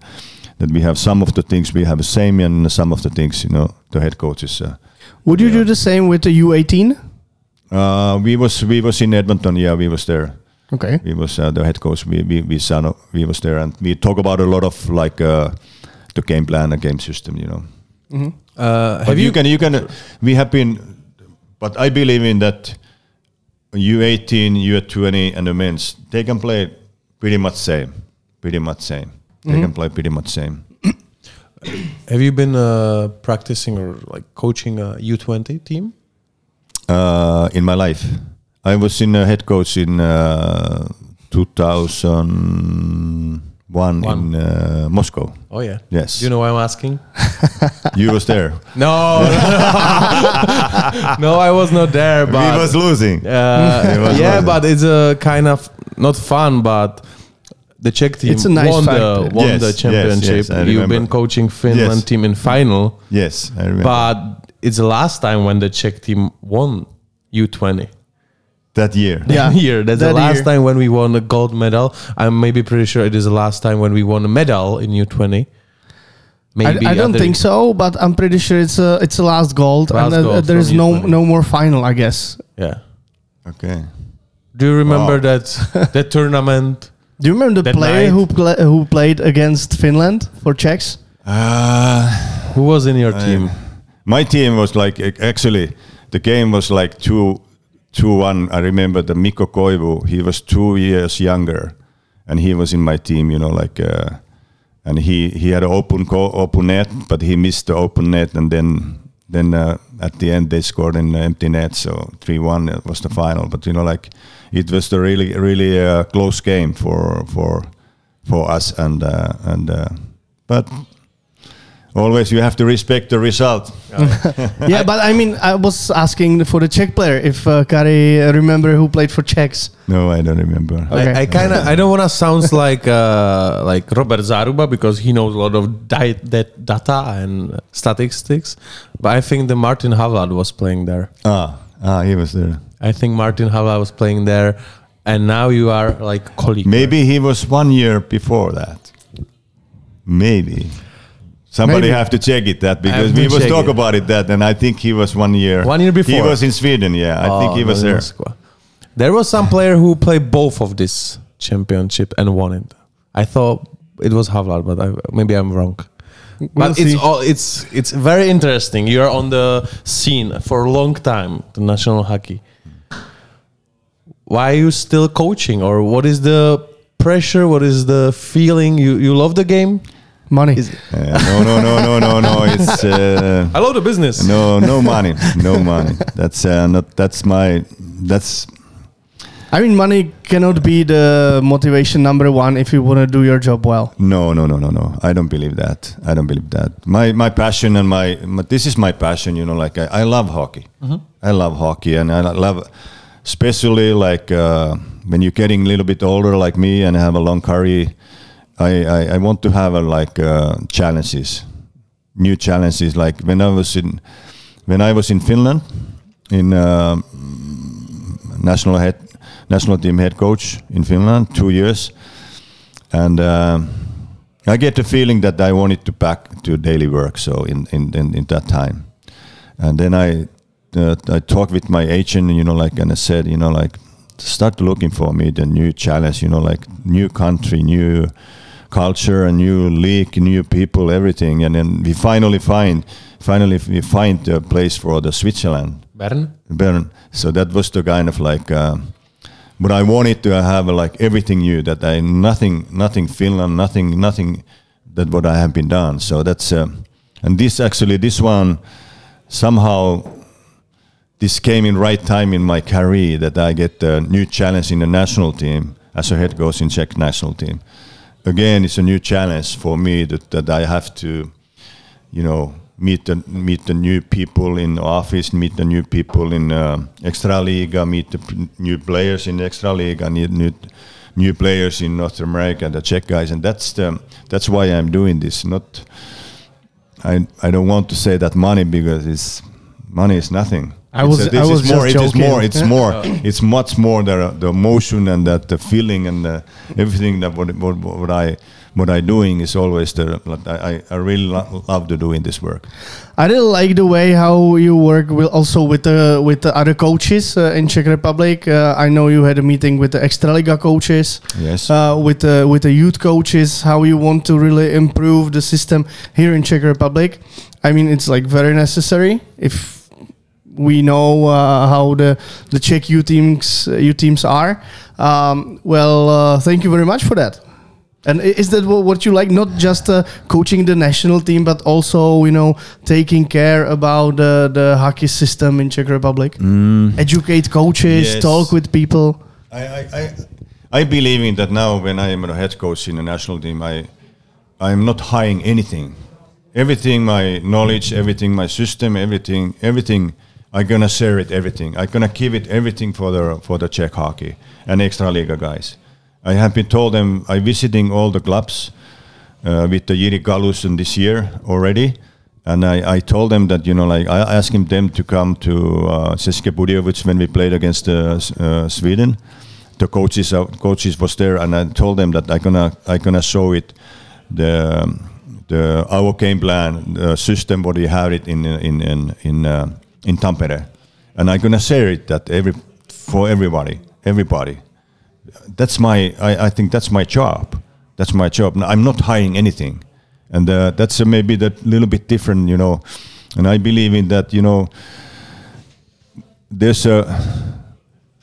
that we have some of the things we have the same, and some of the things you know the head coaches. Uh, Would you do the same with the U18? uh, we was we was in Edmonton. Yeah, we was there. Okay. We was uh, the head coach. We we we, saw, we was there, and we talk about a lot of like uh, the game plan, and game system. You know. Uh, But have you, you, can you can we have been but I believe in that U18, U20 and the men's they can play pretty much same. Pretty much same. They can play pretty much same. <coughs> have you been uh, practicing or like coaching a U twenty team? Uh, in my life. I was in a head coach in uh, 2001 One. in uh, Moscow. Oh yeah. Yes. Do you know why I'm asking? <laughs> You was there. <laughs> No, <laughs> no, I was not there. But we was losing. Uh, was yeah, losing. but it's a kind of not fun, but the Czech team It's a nice won the won Yes, the championship. yes, I You've been coaching Finland Yes. team in final, Yes, I remember. but it's the last time when the Czech team won U20. That year. Yeah. year. That's the last year. time when we won a gold medal. I'm maybe pretty sure it is the last time when we won a medal in U20. I, Maybe I don't think so, but I'm pretty sure it's a it's a last gold, Last and uh, gold there's no U20. no more final, I guess. Yeah. Okay. Do you remember Wow. that <laughs> that tournament Do you remember the player night. who pla- who played against Finland for Czechs? Uh, Who was in your team? my team was like actually the game was like two two one. I remember the Mikko Koivu. He was two years younger, and he was in my team. You know, like, uh, and he he had an open co- open net, but he missed the open net, and then then uh, at the end they scored in the empty net. So three one was the final. But you know, like it was the really really uh, close game for for for us, and uh, and uh, but always you have to respect the result. <laughs> yeah, but I mean, I was asking for the Czech player if uh, Kari uh, remember who played for Czechs. No, I don't remember. Okay. I, I kind of I don't want to sound <laughs> like uh, like Robert Záruba because he knows a lot of di- that data and statistics, but I think the Martin Havlát was playing there. Ah, ah, he was there. I think Martin Havlát was playing there, and now you are like colleague. Maybe he was one year before that. Maybe. Somebody Maybe. have to check it that because have we was talk it. about it that and I think he was one year. One year before He was in Sweden, yeah. I think Oh, he was there. Moscow. There was some player who played both of this championship and won it. I thought it was Havlát, but I, maybe I'm wrong. We'll but it's all it's it's very interesting. You're on the scene for a long time, the national hockey. Why are you still coaching, or what is the pressure? What is the feeling? You you love the game? Money. Is, Uh, no, no, no, no, no, no. <laughs> It's uh, I love the business. no, no money, no money. That's uh, not. That's my. That's I mean, money cannot be the motivation number one if you want to do your job well. No, no, no, no, no. I don't believe that. I don't believe that. My my passion and my, my this is my passion. You know, like I, I love hockey. I love hockey, and I love, especially like uh, when you're getting a little bit older, like me, and have a long career. I I, I want to have a like uh, challenges, new challenges. Like when I was in, when I was in Finland, in uh, national head national team head coach in Finland, two years and um I get the feeling that I wanted to back to daily work. So in in, in, in that time, and then I uh, I talked with my agent, you know, like and I said, you know, like start looking for me the new challenge, you know, like new country, new culture, a new league, new people, everything, and then we finally find finally we find a place for the Switzerland. Bern. Bern. So that was the kind of like, uh, but I wanted to have like everything new that I nothing nothing Finland nothing nothing that what I have been done. So that's uh, and this actually this one somehow this came in right time in my career that I get a new challenge in the national team as a head coach in Czech national team. Again, it's a new challenge for me that, that I have to, you know, meet the meet the new people in the office, meet the new people in uh, Extraliga, meet the p- new players in Extraliga, meet new new players in North America, the Czech guys, and that's the that's why I'm doing this. Not, I I don't want to say that money because it's money is nothing. I was- It's a- I this was is more. just It is joking. more. It's more. It's much more the the emotion and that the feeling and the, everything that what, what what I what I doing is always the I I- I really lo- love to doing this work. I really like the way how you work with also with the with the other coaches uh, in Czech Republic. Uh, I know you had a meeting with the Extraliga coaches, Yes. uh, with the with the youth coaches. How you want to really improve the system here in Czech Republic. I mean, it's like very necessary if we know uh, how the the Czech U teams youth teams are. Um, well, uh, thank you very much for that. And is that what you like? Not just uh, coaching the national team, but also you know taking care about uh, the hockey system in Czech Republic. Educate coaches, Yes. talk with people. I, I, I, I believe in that now when I am a head coach in the national team, I, I am not hiding anything. Everything, my knowledge, everything, my system, everything, everything, I'm gonna share it, everything. I'm gonna give it everything for the for the Czech hockey and Extraliga guys. I have been told them I'm visiting all the clubs uh, with the Jiri Galusen this year already. And I, I told them that, you know, like I asked them to come to uh, Budějovic when we played against uh, uh, Sweden. The coaches coaches was there, and I told them that I gonna I gonna show it the the our game plan, the system what we have it in in in in uh, in Tampere, and I'm gonna share it that every for everybody, everybody that's my I, I think that's my job. That's my job. I'm not hiring anything, and uh, that's uh, maybe that little bit different, you know. And I believe in that, you know. There's a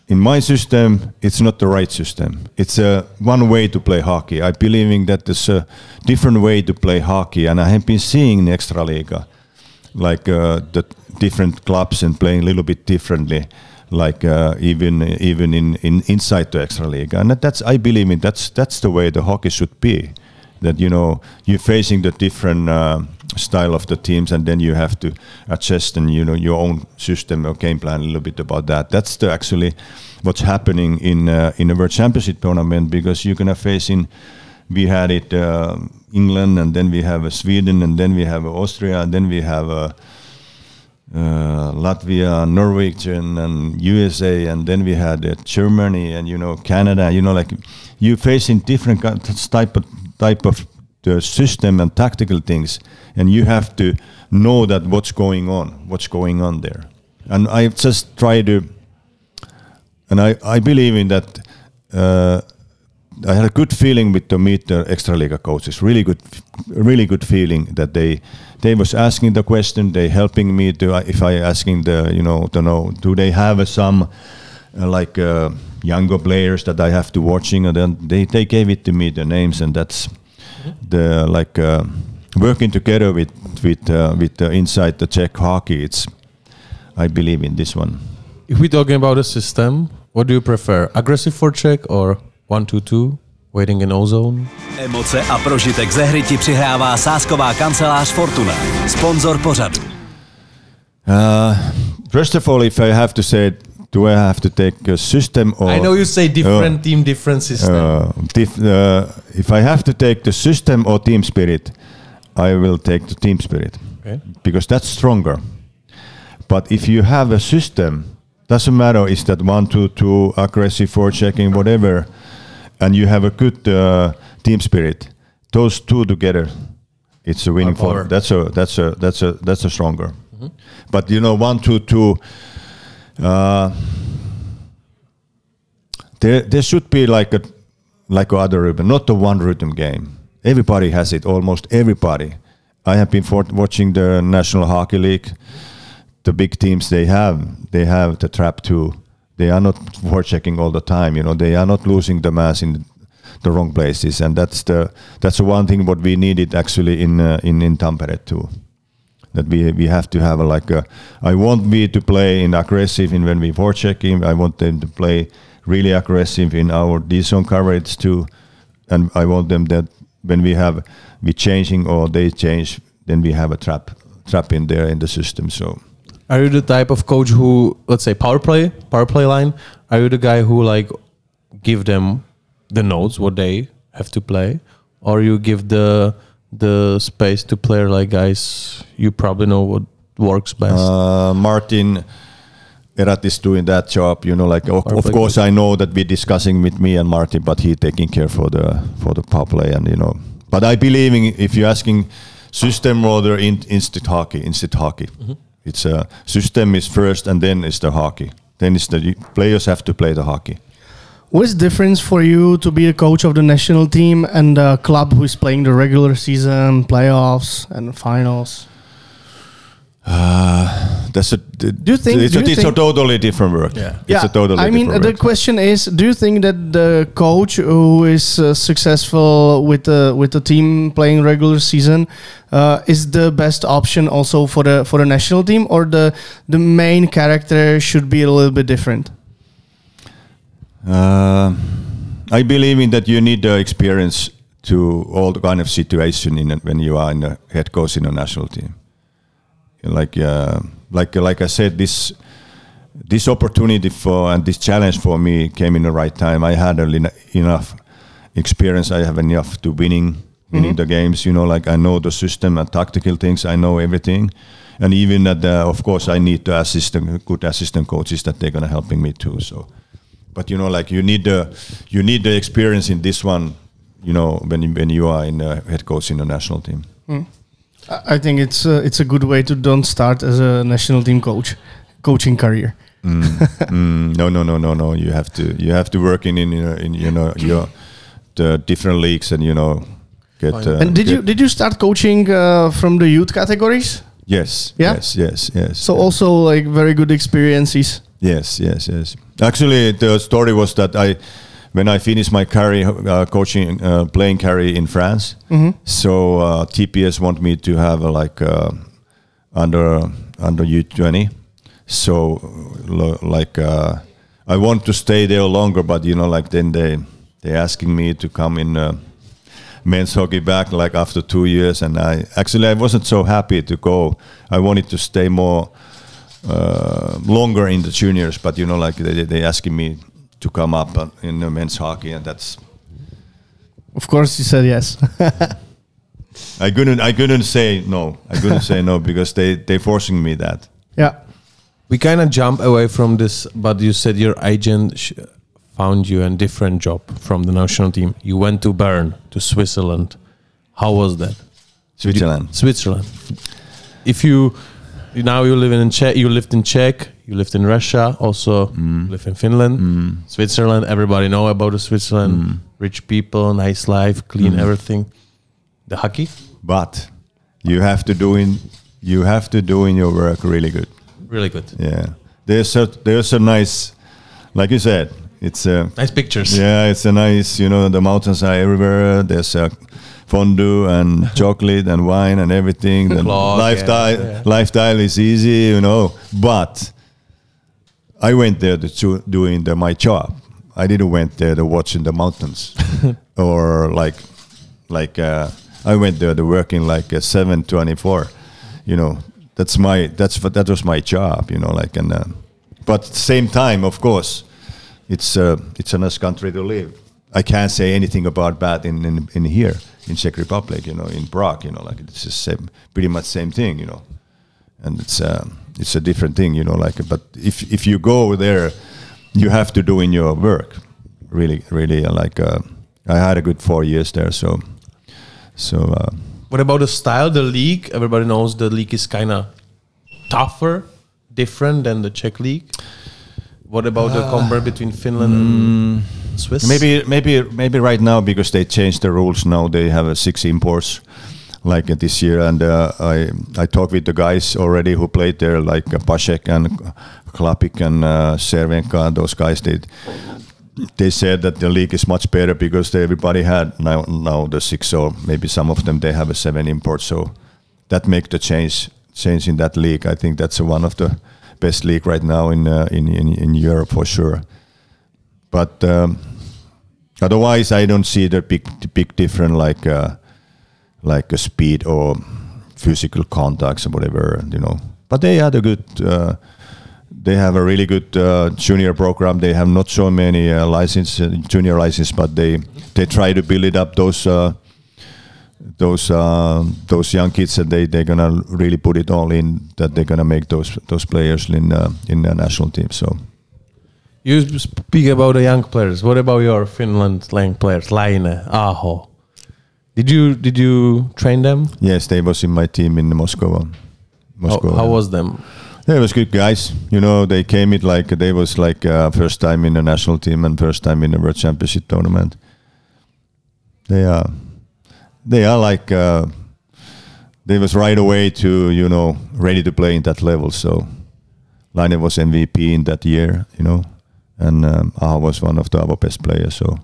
in my system, it's not the right system. It's a one way to play hockey. I believe in that there's a different way to play hockey, and I have been seeing in Extraliga, like uh, the different clubs and playing a little bit differently, like uh, even even in, in inside the Extraliga, and that's I believe in that's that's the way the hockey should be. That you know you're facing the different. Uh, style of the teams and then you have to adjust and you know your own system or game plan a little bit about that that's the actually what's happening in uh, in the world championship tournament because you're gonna face in we had it uh, england and then we have uh, sweden and then we have austria and then we have uh, Latvia, Norwegian, and USA, and then we had uh, Germany, and you know Canada. You know, like you facing different type of type of the system and tactical things, and you have to know that what's going on, what's going on there. And I just try to, and I, I believe in that. Uh, I had a good feeling with the meet the Extraliga coaches. Really good, really good feeling that they they was asking the question. They helping me to if I asking the you know to know do they have some uh, like uh, younger players that I have to watching and then they they gave it to me the names and that's the like uh, working together with with uh, with uh, inside the Czech hockey. It's I believe in this one. If we're talking about a system, what do you prefer? Aggressive for Czech or one two two? Waiting in ozone. Emoce a prožitek ze hry ti přihrává sásková kancelář Fortuna. Sponzor pořadu. Uh, first of all, if I have to say do I have to take a system or? I know you say different uh, team, different system. Uh, dif uh, if I have to take the system or team spirit, I will take the team spirit okay. because that's stronger. But if you have a system, doesn't matter is that one, two, two, aggressive, for checking, whatever, and you have a good uh, team spirit. Those two together, it's a winning for That's a that's a that's a that's a stronger. Mm -hmm. But you know, one, two, two uh, there, there should be like a like a other rhythm, not the one rhythm game. Everybody has it, almost everybody. I have been watching the National Hockey League. The big teams they have, they have the trap too. They are not forechecking all the time. You know, they are not losing the mass in the wrong places, and that's the that's the one thing what we needed actually in uh, in in Tampere too that we we have to have a, like a, I want me to play in aggressive in when we forechecking. I want them to play really aggressive in our D zone coverage too, and I want them that when we have we changing or they change, then we have a trap trap in there in the system. So. Are you the type of coach who, let's say, power play, power play line? Are you the guy who like give them the notes what they have to play, or you give the the space to player like guys you probably know what works best? Uh, martin Erat is doing that job you know like of, of course i know that we're discussing with me and martin but he taking care for the for the power play and you know. But i believe in if you're asking system rather in instant hockey instant hockey. Mm-hmm. It's a system is first and then it's the hockey then it's the players have to play the hockey What's the difference for you to be a coach of the national team and a club who is playing the regular season, playoffs, and finals? Uh, that's a. Do you think it's, a, it's think, a, totally different work? Yeah, it's yeah. Totally I mean, the question is: Do you think that the coach who is uh, successful with the with the team playing regular season uh, is the best option also for the for the national team, or the the main character should be a little bit different? Uh, I believe in that you need the experience to all the kind of situation in when you are in the head coach in a national team. Like uh, like like I said, this this opportunity for and this challenge for me came in the right time. I had enough experience. I have enough to winning winning mm-hmm. the games. You know, like I know the system and tactical things. I know everything, and even that, uh, of course, I need the assistant, good assistant coaches that they're gonna helping me too. So but you know like you need the you need the experience in this one you know when you, when you are in a head coach in the national team mm. I think it's uh, it's a good way to don't start as a national team coach coaching career Mm, no, no, no, no, no. You have to you have to work in in, your- in you know your the different leagues and you know get. Uh, and did get- you did you start coaching uh, from the youth categories? Yes. Yeah? Yes. Yes. Yes. So yes. also like very good experiences. Yes, yes, yes. Actually, the story was that I, when I finished my career uh, coaching, uh, playing career in France, so uh, TPS want me to have a, like uh, under under U twenty. So, lo- like uh, I want to stay there longer, but you know, like then they they asking me to come in. Uh, men's hockey back like after two years and i actually i wasn't so happy to go i wanted to stay more uh, longer in the juniors, but you know, like they they asking me to come up in men's hockey, and that's Of course, you said yes. <laughs> I couldn't I couldn't say no. I couldn't say no because they they forcing me that. yeah. We kind of jump away from this, but you said your agent sh- found you a different job from the national team. You went to Bern, to Switzerland. How was that? Switzerland. Switzerland. If you now you live in Czech, you lived in Czech, you lived in Russia, also mm. live in Finland, mm. Switzerland. Everybody know about Switzerland. Mm. Rich people, nice life, clean everything. The hockey, But you have to do in you have to do in your work really good. really good. Yeah, there's a there's a nice, like you said, it's a Nice pictures. Yeah, it's a nice, you know, the mountains are everywhere. There's a fondue and <laughs> chocolate and wine and everything. The Clock, lifestyle, yeah, yeah. lifestyle is easy, you know. But I went there to doing the, my job. I didn't went there to watching the mountains <laughs> or like, like uh, I went there to working like a seven twenty four. You know, that's my that's that was my job. You know, like and uh, but at the same time, of course, it's uh, it's a nice country to live. I can't say anything about that in, in in here in Czech Republic. You know, in Prague. You know, like it's the same, pretty much same thing. You know, and it's uh, it's a different thing. You know, like but if if you go there, you have to do in your work. Really, really, uh, like uh, I had a good four years there. So, so uh, What about the style, the league? Everybody knows the league is kind of tougher, different than the Czech league. What about the compare between Finland and Swiss? Maybe maybe maybe right now because they changed the rules now they have a six imports like uh, this year and uh, I I talked with the guys already who played there like uh, Pasek and Klapik and uh, Cervenka those guys they they said that the league is much better because they, everybody had now now the six or maybe some of them they have a seven imports so that make the change change in that league. I think that's one of the best league right now in uh, in, in in Europe for sure. But um, otherwise I don't see the big big difference like uh, like a speed or physical contacts or whatever you know but they had a good uh, they have a really good uh, junior program they have not so many uh, license junior license but they they try to build it up those uh, those uh, those young kids and they they're gonna really put it all in that they're gonna make those those players in uh, in the national team so you speak about the young players. What about your Finland young players, Laine, Aho? Did you did you train them? yes they was in my team in Moscow How, Moscow how was them? They was good guys. You know, they came it like they was like uh, first time in the national team and first time in the World Championship tournament. They are, they are like uh, they was right away to you know ready to play in that level. So, Laine was MVP in that year. You know, and um, Aho was one of the our best players. So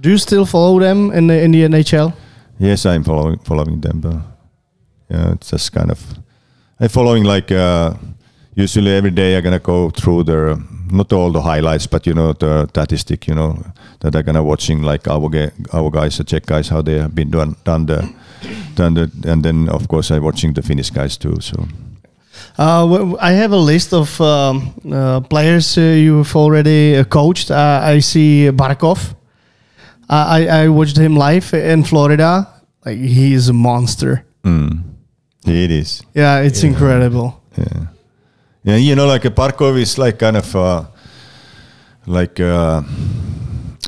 Do you still follow them in the in the NHL? Yes, I'm following following them. But yeah, it's just kind of I'm following like uh, usually every day. I'm gonna go through the not all the highlights, but you know the statistic. You know that I'm gonna watching like our our guys, the Czech guys, how they have been done done the done the, and then of course I'm watching the Finnish guys too. So Uh, I have a list of um, uh, players uh, you've already uh, coached. Uh, I see Barkov. I, I watched him live in Florida. Like he is a monster. it is. Yeah, it's incredible. Yeah, yeah. You know, like a Barkov is like kind of uh, like uh,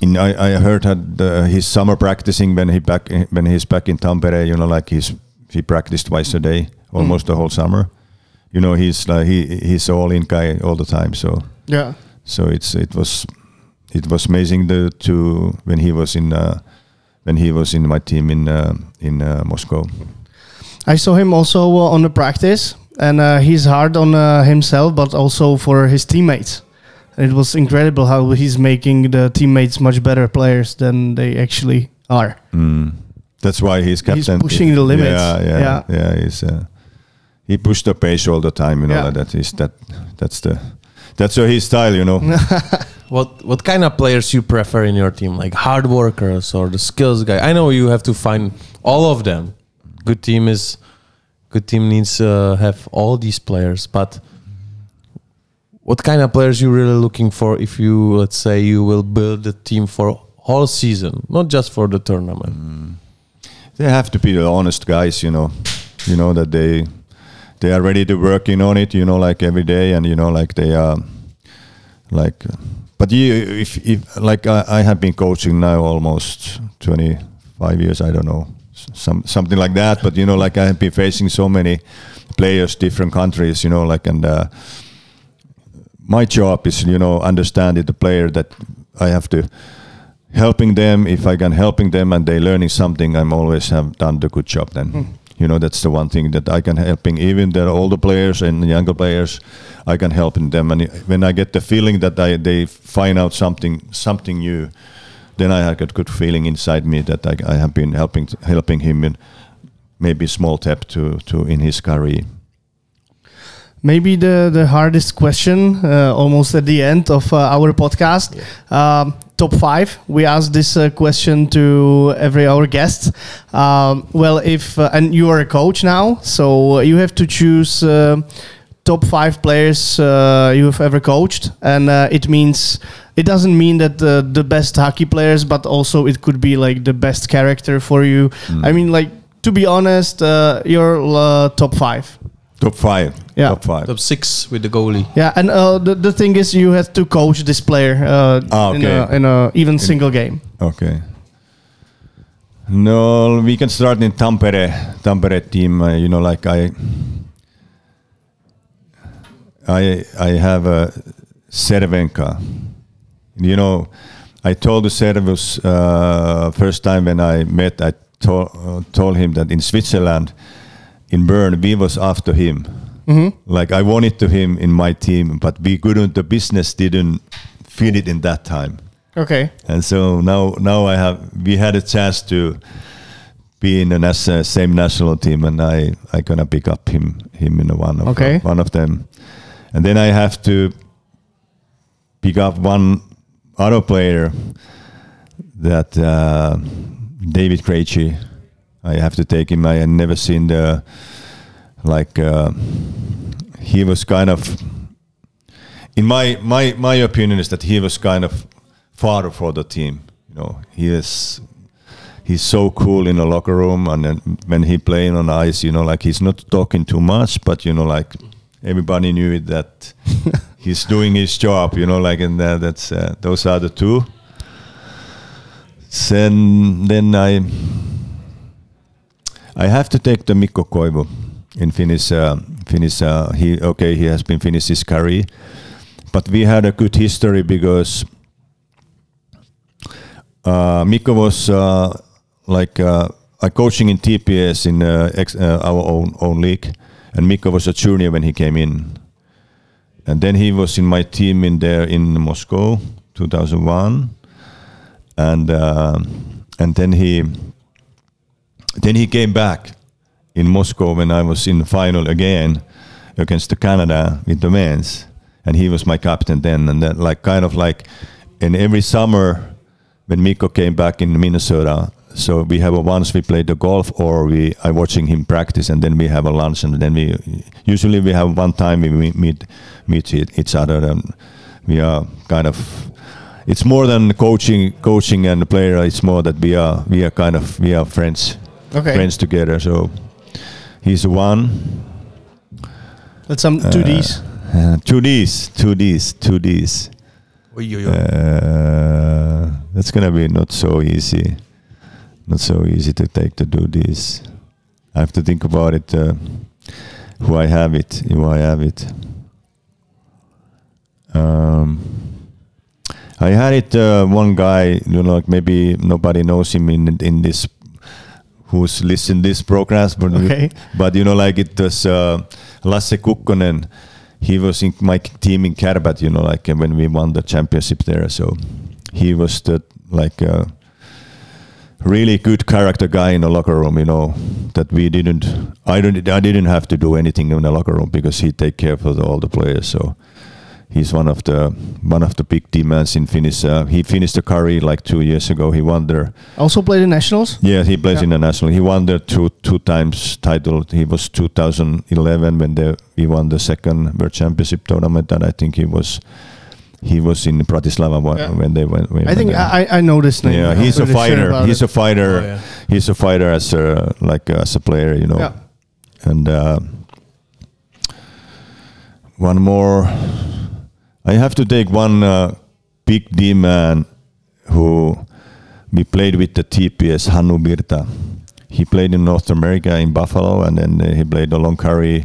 in. I, I heard that uh, his summer practicing when he back when he's back in Tampere. You know, like he's he practiced twice a day almost the whole summer, you know, he's like he he's all in guy all the time. So Yeah. so it's it was it was amazing the, to when he was in uh, when he was in my team in uh, in uh, Moscow. I saw him also uh, on the practice, and uh, he's hard on uh, himself, but also for his teammates. And it was incredible how he's making the teammates much better players than they actually are. Mm. That's why he's captain. He's pushing the limits. Yeah, yeah, Yeah. yeah. he's uh, he pushed the pace all the time. You know Yeah. that is that that's the that's uh, his style. You know. <laughs> What what kind of players you prefer in your team? Like hard workers or the skills guy? I know you have to find all of them. Good team is good team needs to have all these players, but what kind of players you really looking for if you let's say you will build a team for whole season, not just for the tournament? Mm. they have to be the honest guys. You know, you know that they they are ready to working on it. You know, like every day, and you know, like they are like. But you, if, if like I, I have been coaching now almost twenty five years. I don't know some something like that. But you know, like I have been facing so many players, different countries. You know, like and. Uh, my job is you know understanding the player that I have to helping them if I can helping them and they learning something I'm always have done the good job then you know that's the one thing that I can helping even the older players and younger players I can helping them. And when I get the feeling that I they find out something something new then I have a good feeling inside me that I, I have been helping helping him in maybe small step to to in his career. Maybe the, the hardest question, uh, almost at the end of uh, our podcast. Um, top five. We ask this uh, question to every our guest. Um, well, if uh, and you are a coach now, so you have to choose uh, top five players uh, you have ever coached, and uh, it means it doesn't mean that the best hockey players, but also it could be like the best character for you. I mean, like to be honest, uh, your uh, top five. Top five Yeah. top five Top six with the goalie. Yeah, and uh, the the thing is, you have to coach this player uh, Ah, in, a, in a even single game. Okay. No, we can start in Tampere, Tampere team. Uh, you know, like I, I, I have a Červenka. You know, I told the Servus uh, first time when I met. I told uh, told him that in Switzerland, in Bern, we was after him. Like I wanted to him in my team, but we couldn't. The business didn't fit it in that time Okay. and so now now I have we had a chance to be in the nas- uh, same national team, and I I gonna pick up him him in the one of Okay. one of them, and then I have to pick up one other player that uh, David Krejci. I have to take him. I had never seen the like uh, he was kind of in my my my opinion is that he was kind of father for the team. You know, he is he's so cool in the locker room, and then when he playing on ice, you know, like he's not talking too much, but you know, like everybody knew it that <laughs> he's doing his job. You know, like and uh, that's uh, those are the two. Then then I I have to take the Mikko Koivu in Finnish. Uh, Finnish. Uh, he okay. He has been finished his career, but we had a good history because uh, Mikko was uh, like uh, coaching in TPS in uh, ex, uh, our own own league, and Mikko was a junior when he came in, and then he was in my team in there in Moscow, 2001, and uh, and then he then he came back in Moscow when I was in the final again against the Canada with the men's, and he was my captain then. And then, like, kind of like, in every summer when Mikko came back in Minnesota, so we have a once we play the golf or we are watching him practice, and then we have a lunch, and then we usually we have one time we meet meet, each other, and we are kind of. It's more than coaching, coaching and player. It's more that we are we are kind of we are friends Okay. friends together. So he's one. That's some two Ds. Uh, <laughs> two Ds, two Ds, two Ds. Uh, that's gonna be not so easy. Not so easy to take to do this. I have to think about it. Uh, who I have it, who I have it. Um, I had it. Uh, one guy, you know, like maybe nobody knows him in in this, who's listened this programs, but Okay. but you know, like it was uh, Lasse Kukkonen. He was in my team in Kärpät, you know, like when we won the championship there. So he was the like. Uh, really good character guy in the locker room. You know that we didn't. I don't. I didn't have to do anything in the locker room because he take care of the, all the players. So he's one of the one of the big demands in Finnish. Uh, he finished the career like two years ago. He won there. Also played in nationals. Yeah, he plays Yeah. in the national. He won the two two times title. He was 2011 when the, we won the second World Championship tournament, and I think he was he was in Bratislava when, Yeah. when they went. When I think they- I, I know this name. yeah, I'm he's a pretty sure fighter. he's it. a fighter. Oh, yeah. He's a fighter as a like as a player, you know. Yeah. And uh, one more. I have to take one uh, big D man who we played with the TPS Hannu Virta. He played in North America in Buffalo, and then uh, he played a long career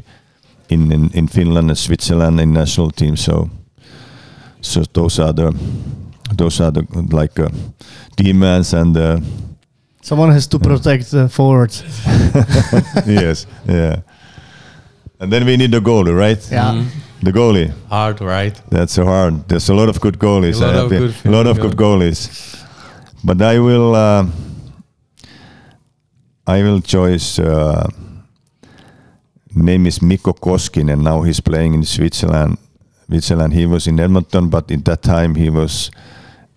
in, in in Finland and Switzerland in national team. So, so those are the those are the like uh, demons and uh, Someone has to protect the forwards. <laughs> yes, yeah. And then we need the goalie, right? Yeah. Mhm. The goalie. Hard, right? That's so hard. There's a lot of good goalies. A lot of good a lot of good goalies. But I will. Uh, I will choose. Uh, name is Mikko Koskinen. Now he's playing in Switzerland. Switzerland. He was in Edmonton, but in that time he was.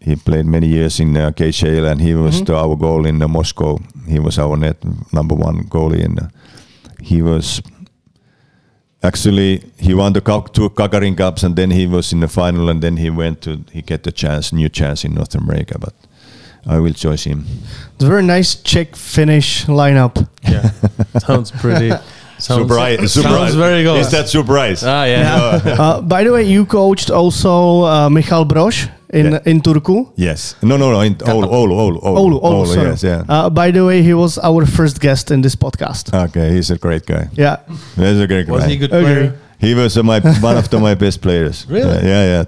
He played many years in uh, KHL, and he was Mhm. the, our goal in uh, Moscow. He was our net number one goalie, and uh, he was actually he won the two Gagarin Cups, and then he was in the final, and then he went to he get the chance, new chance in North America. But I will choose him. It's a very nice Czech Finnish lineup. Yeah. <laughs> sounds pretty. <laughs> Sounds, surprise! Sounds very good. Is that surprise? Ah, yeah. <laughs> uh, by the way, you coached also uh, Michal Broš in Yeah. in Turku. yes. No, no, no. In Oulu, Oulu, Oulu, Oulu, Oulu, Oulu, sorry. Yes, yeah. Uh, by the way, he was our first guest in this podcast. okay, he's a great guy. Yeah. He's a great guy. Was he a good Okay. player? He was uh, my <laughs> one of the, my best players. Really? Uh, yeah, yeah.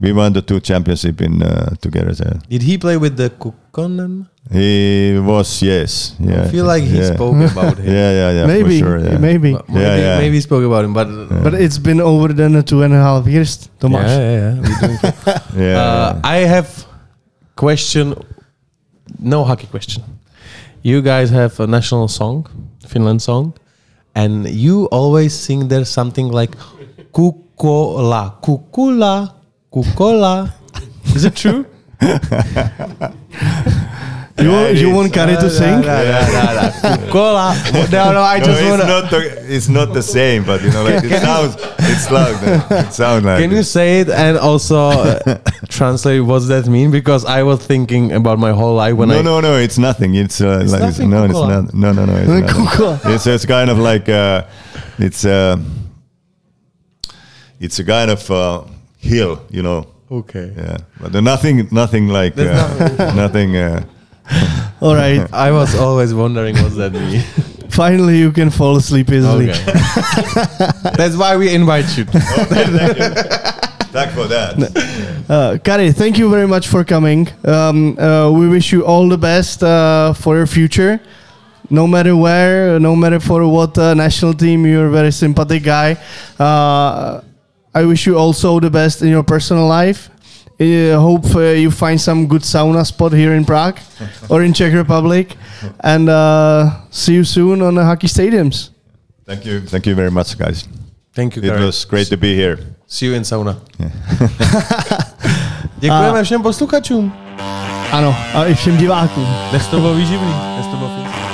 We won the two championship in uh, together. There. Did he play with the Kukkonen? He was yes. Yeah. I feel like he yeah. spoke <laughs> about him. Yeah, yeah, yeah. maybe, for sure. Yeah. maybe. But Maybe, Yeah, yeah. maybe he spoke about him, but But it's been over than uh, two and a half years, Tomas. yeah, yeah, yeah. We're. <laughs> Yeah. Uh, I have question, no hockey question. You guys have a national song, Finland song, and you always sing there something like kukola, kukula, kukola. Is it true? <laughs> You, Yeah, you is. want Kari to sing? Kukola. No, no, I just it's want to. not the, it's not the same, but you know, like it sounds, it's loud. It sounds like. Can you say it and also uh, <laughs> translate what does that mean? Because I was thinking about my whole life when no, I no, no. No, it's nothing. It's, uh, It's like, nothing, no, it's not. No, no, no. It's, <laughs> not. Kukola. it's it's kind of like uh, it's uh, it's a kind of uh, hill, you know. Okay. Yeah, but nothing, nothing like uh, nothing. <laughs> Uh, <laughs> All right. <laughs> I was always wondering what that mean. <laughs> Finally, you can fall asleep easily. Okay. That's why we invite you. thank for that. Uh, Kari, thank you very much for coming. Um, uh, we wish you all the best uh, for your future. No matter where, no matter for what uh, national team, you're a very sympathetic guy. Uh, I wish you also the best in your personal life. I hope uh, you find some good sauna spot here in Prague <laughs> or in Czech Republic. And uh, see you soon on the hockey stadiums. Thank you, thank you very much, guys. Thank you, It Karen. was great to be here. See you in sauna. <laughs> Děkujeme všem posluchačům. Ano, a i všem divákům. Dnes to bylo výživný. Dnes to bylo fajn.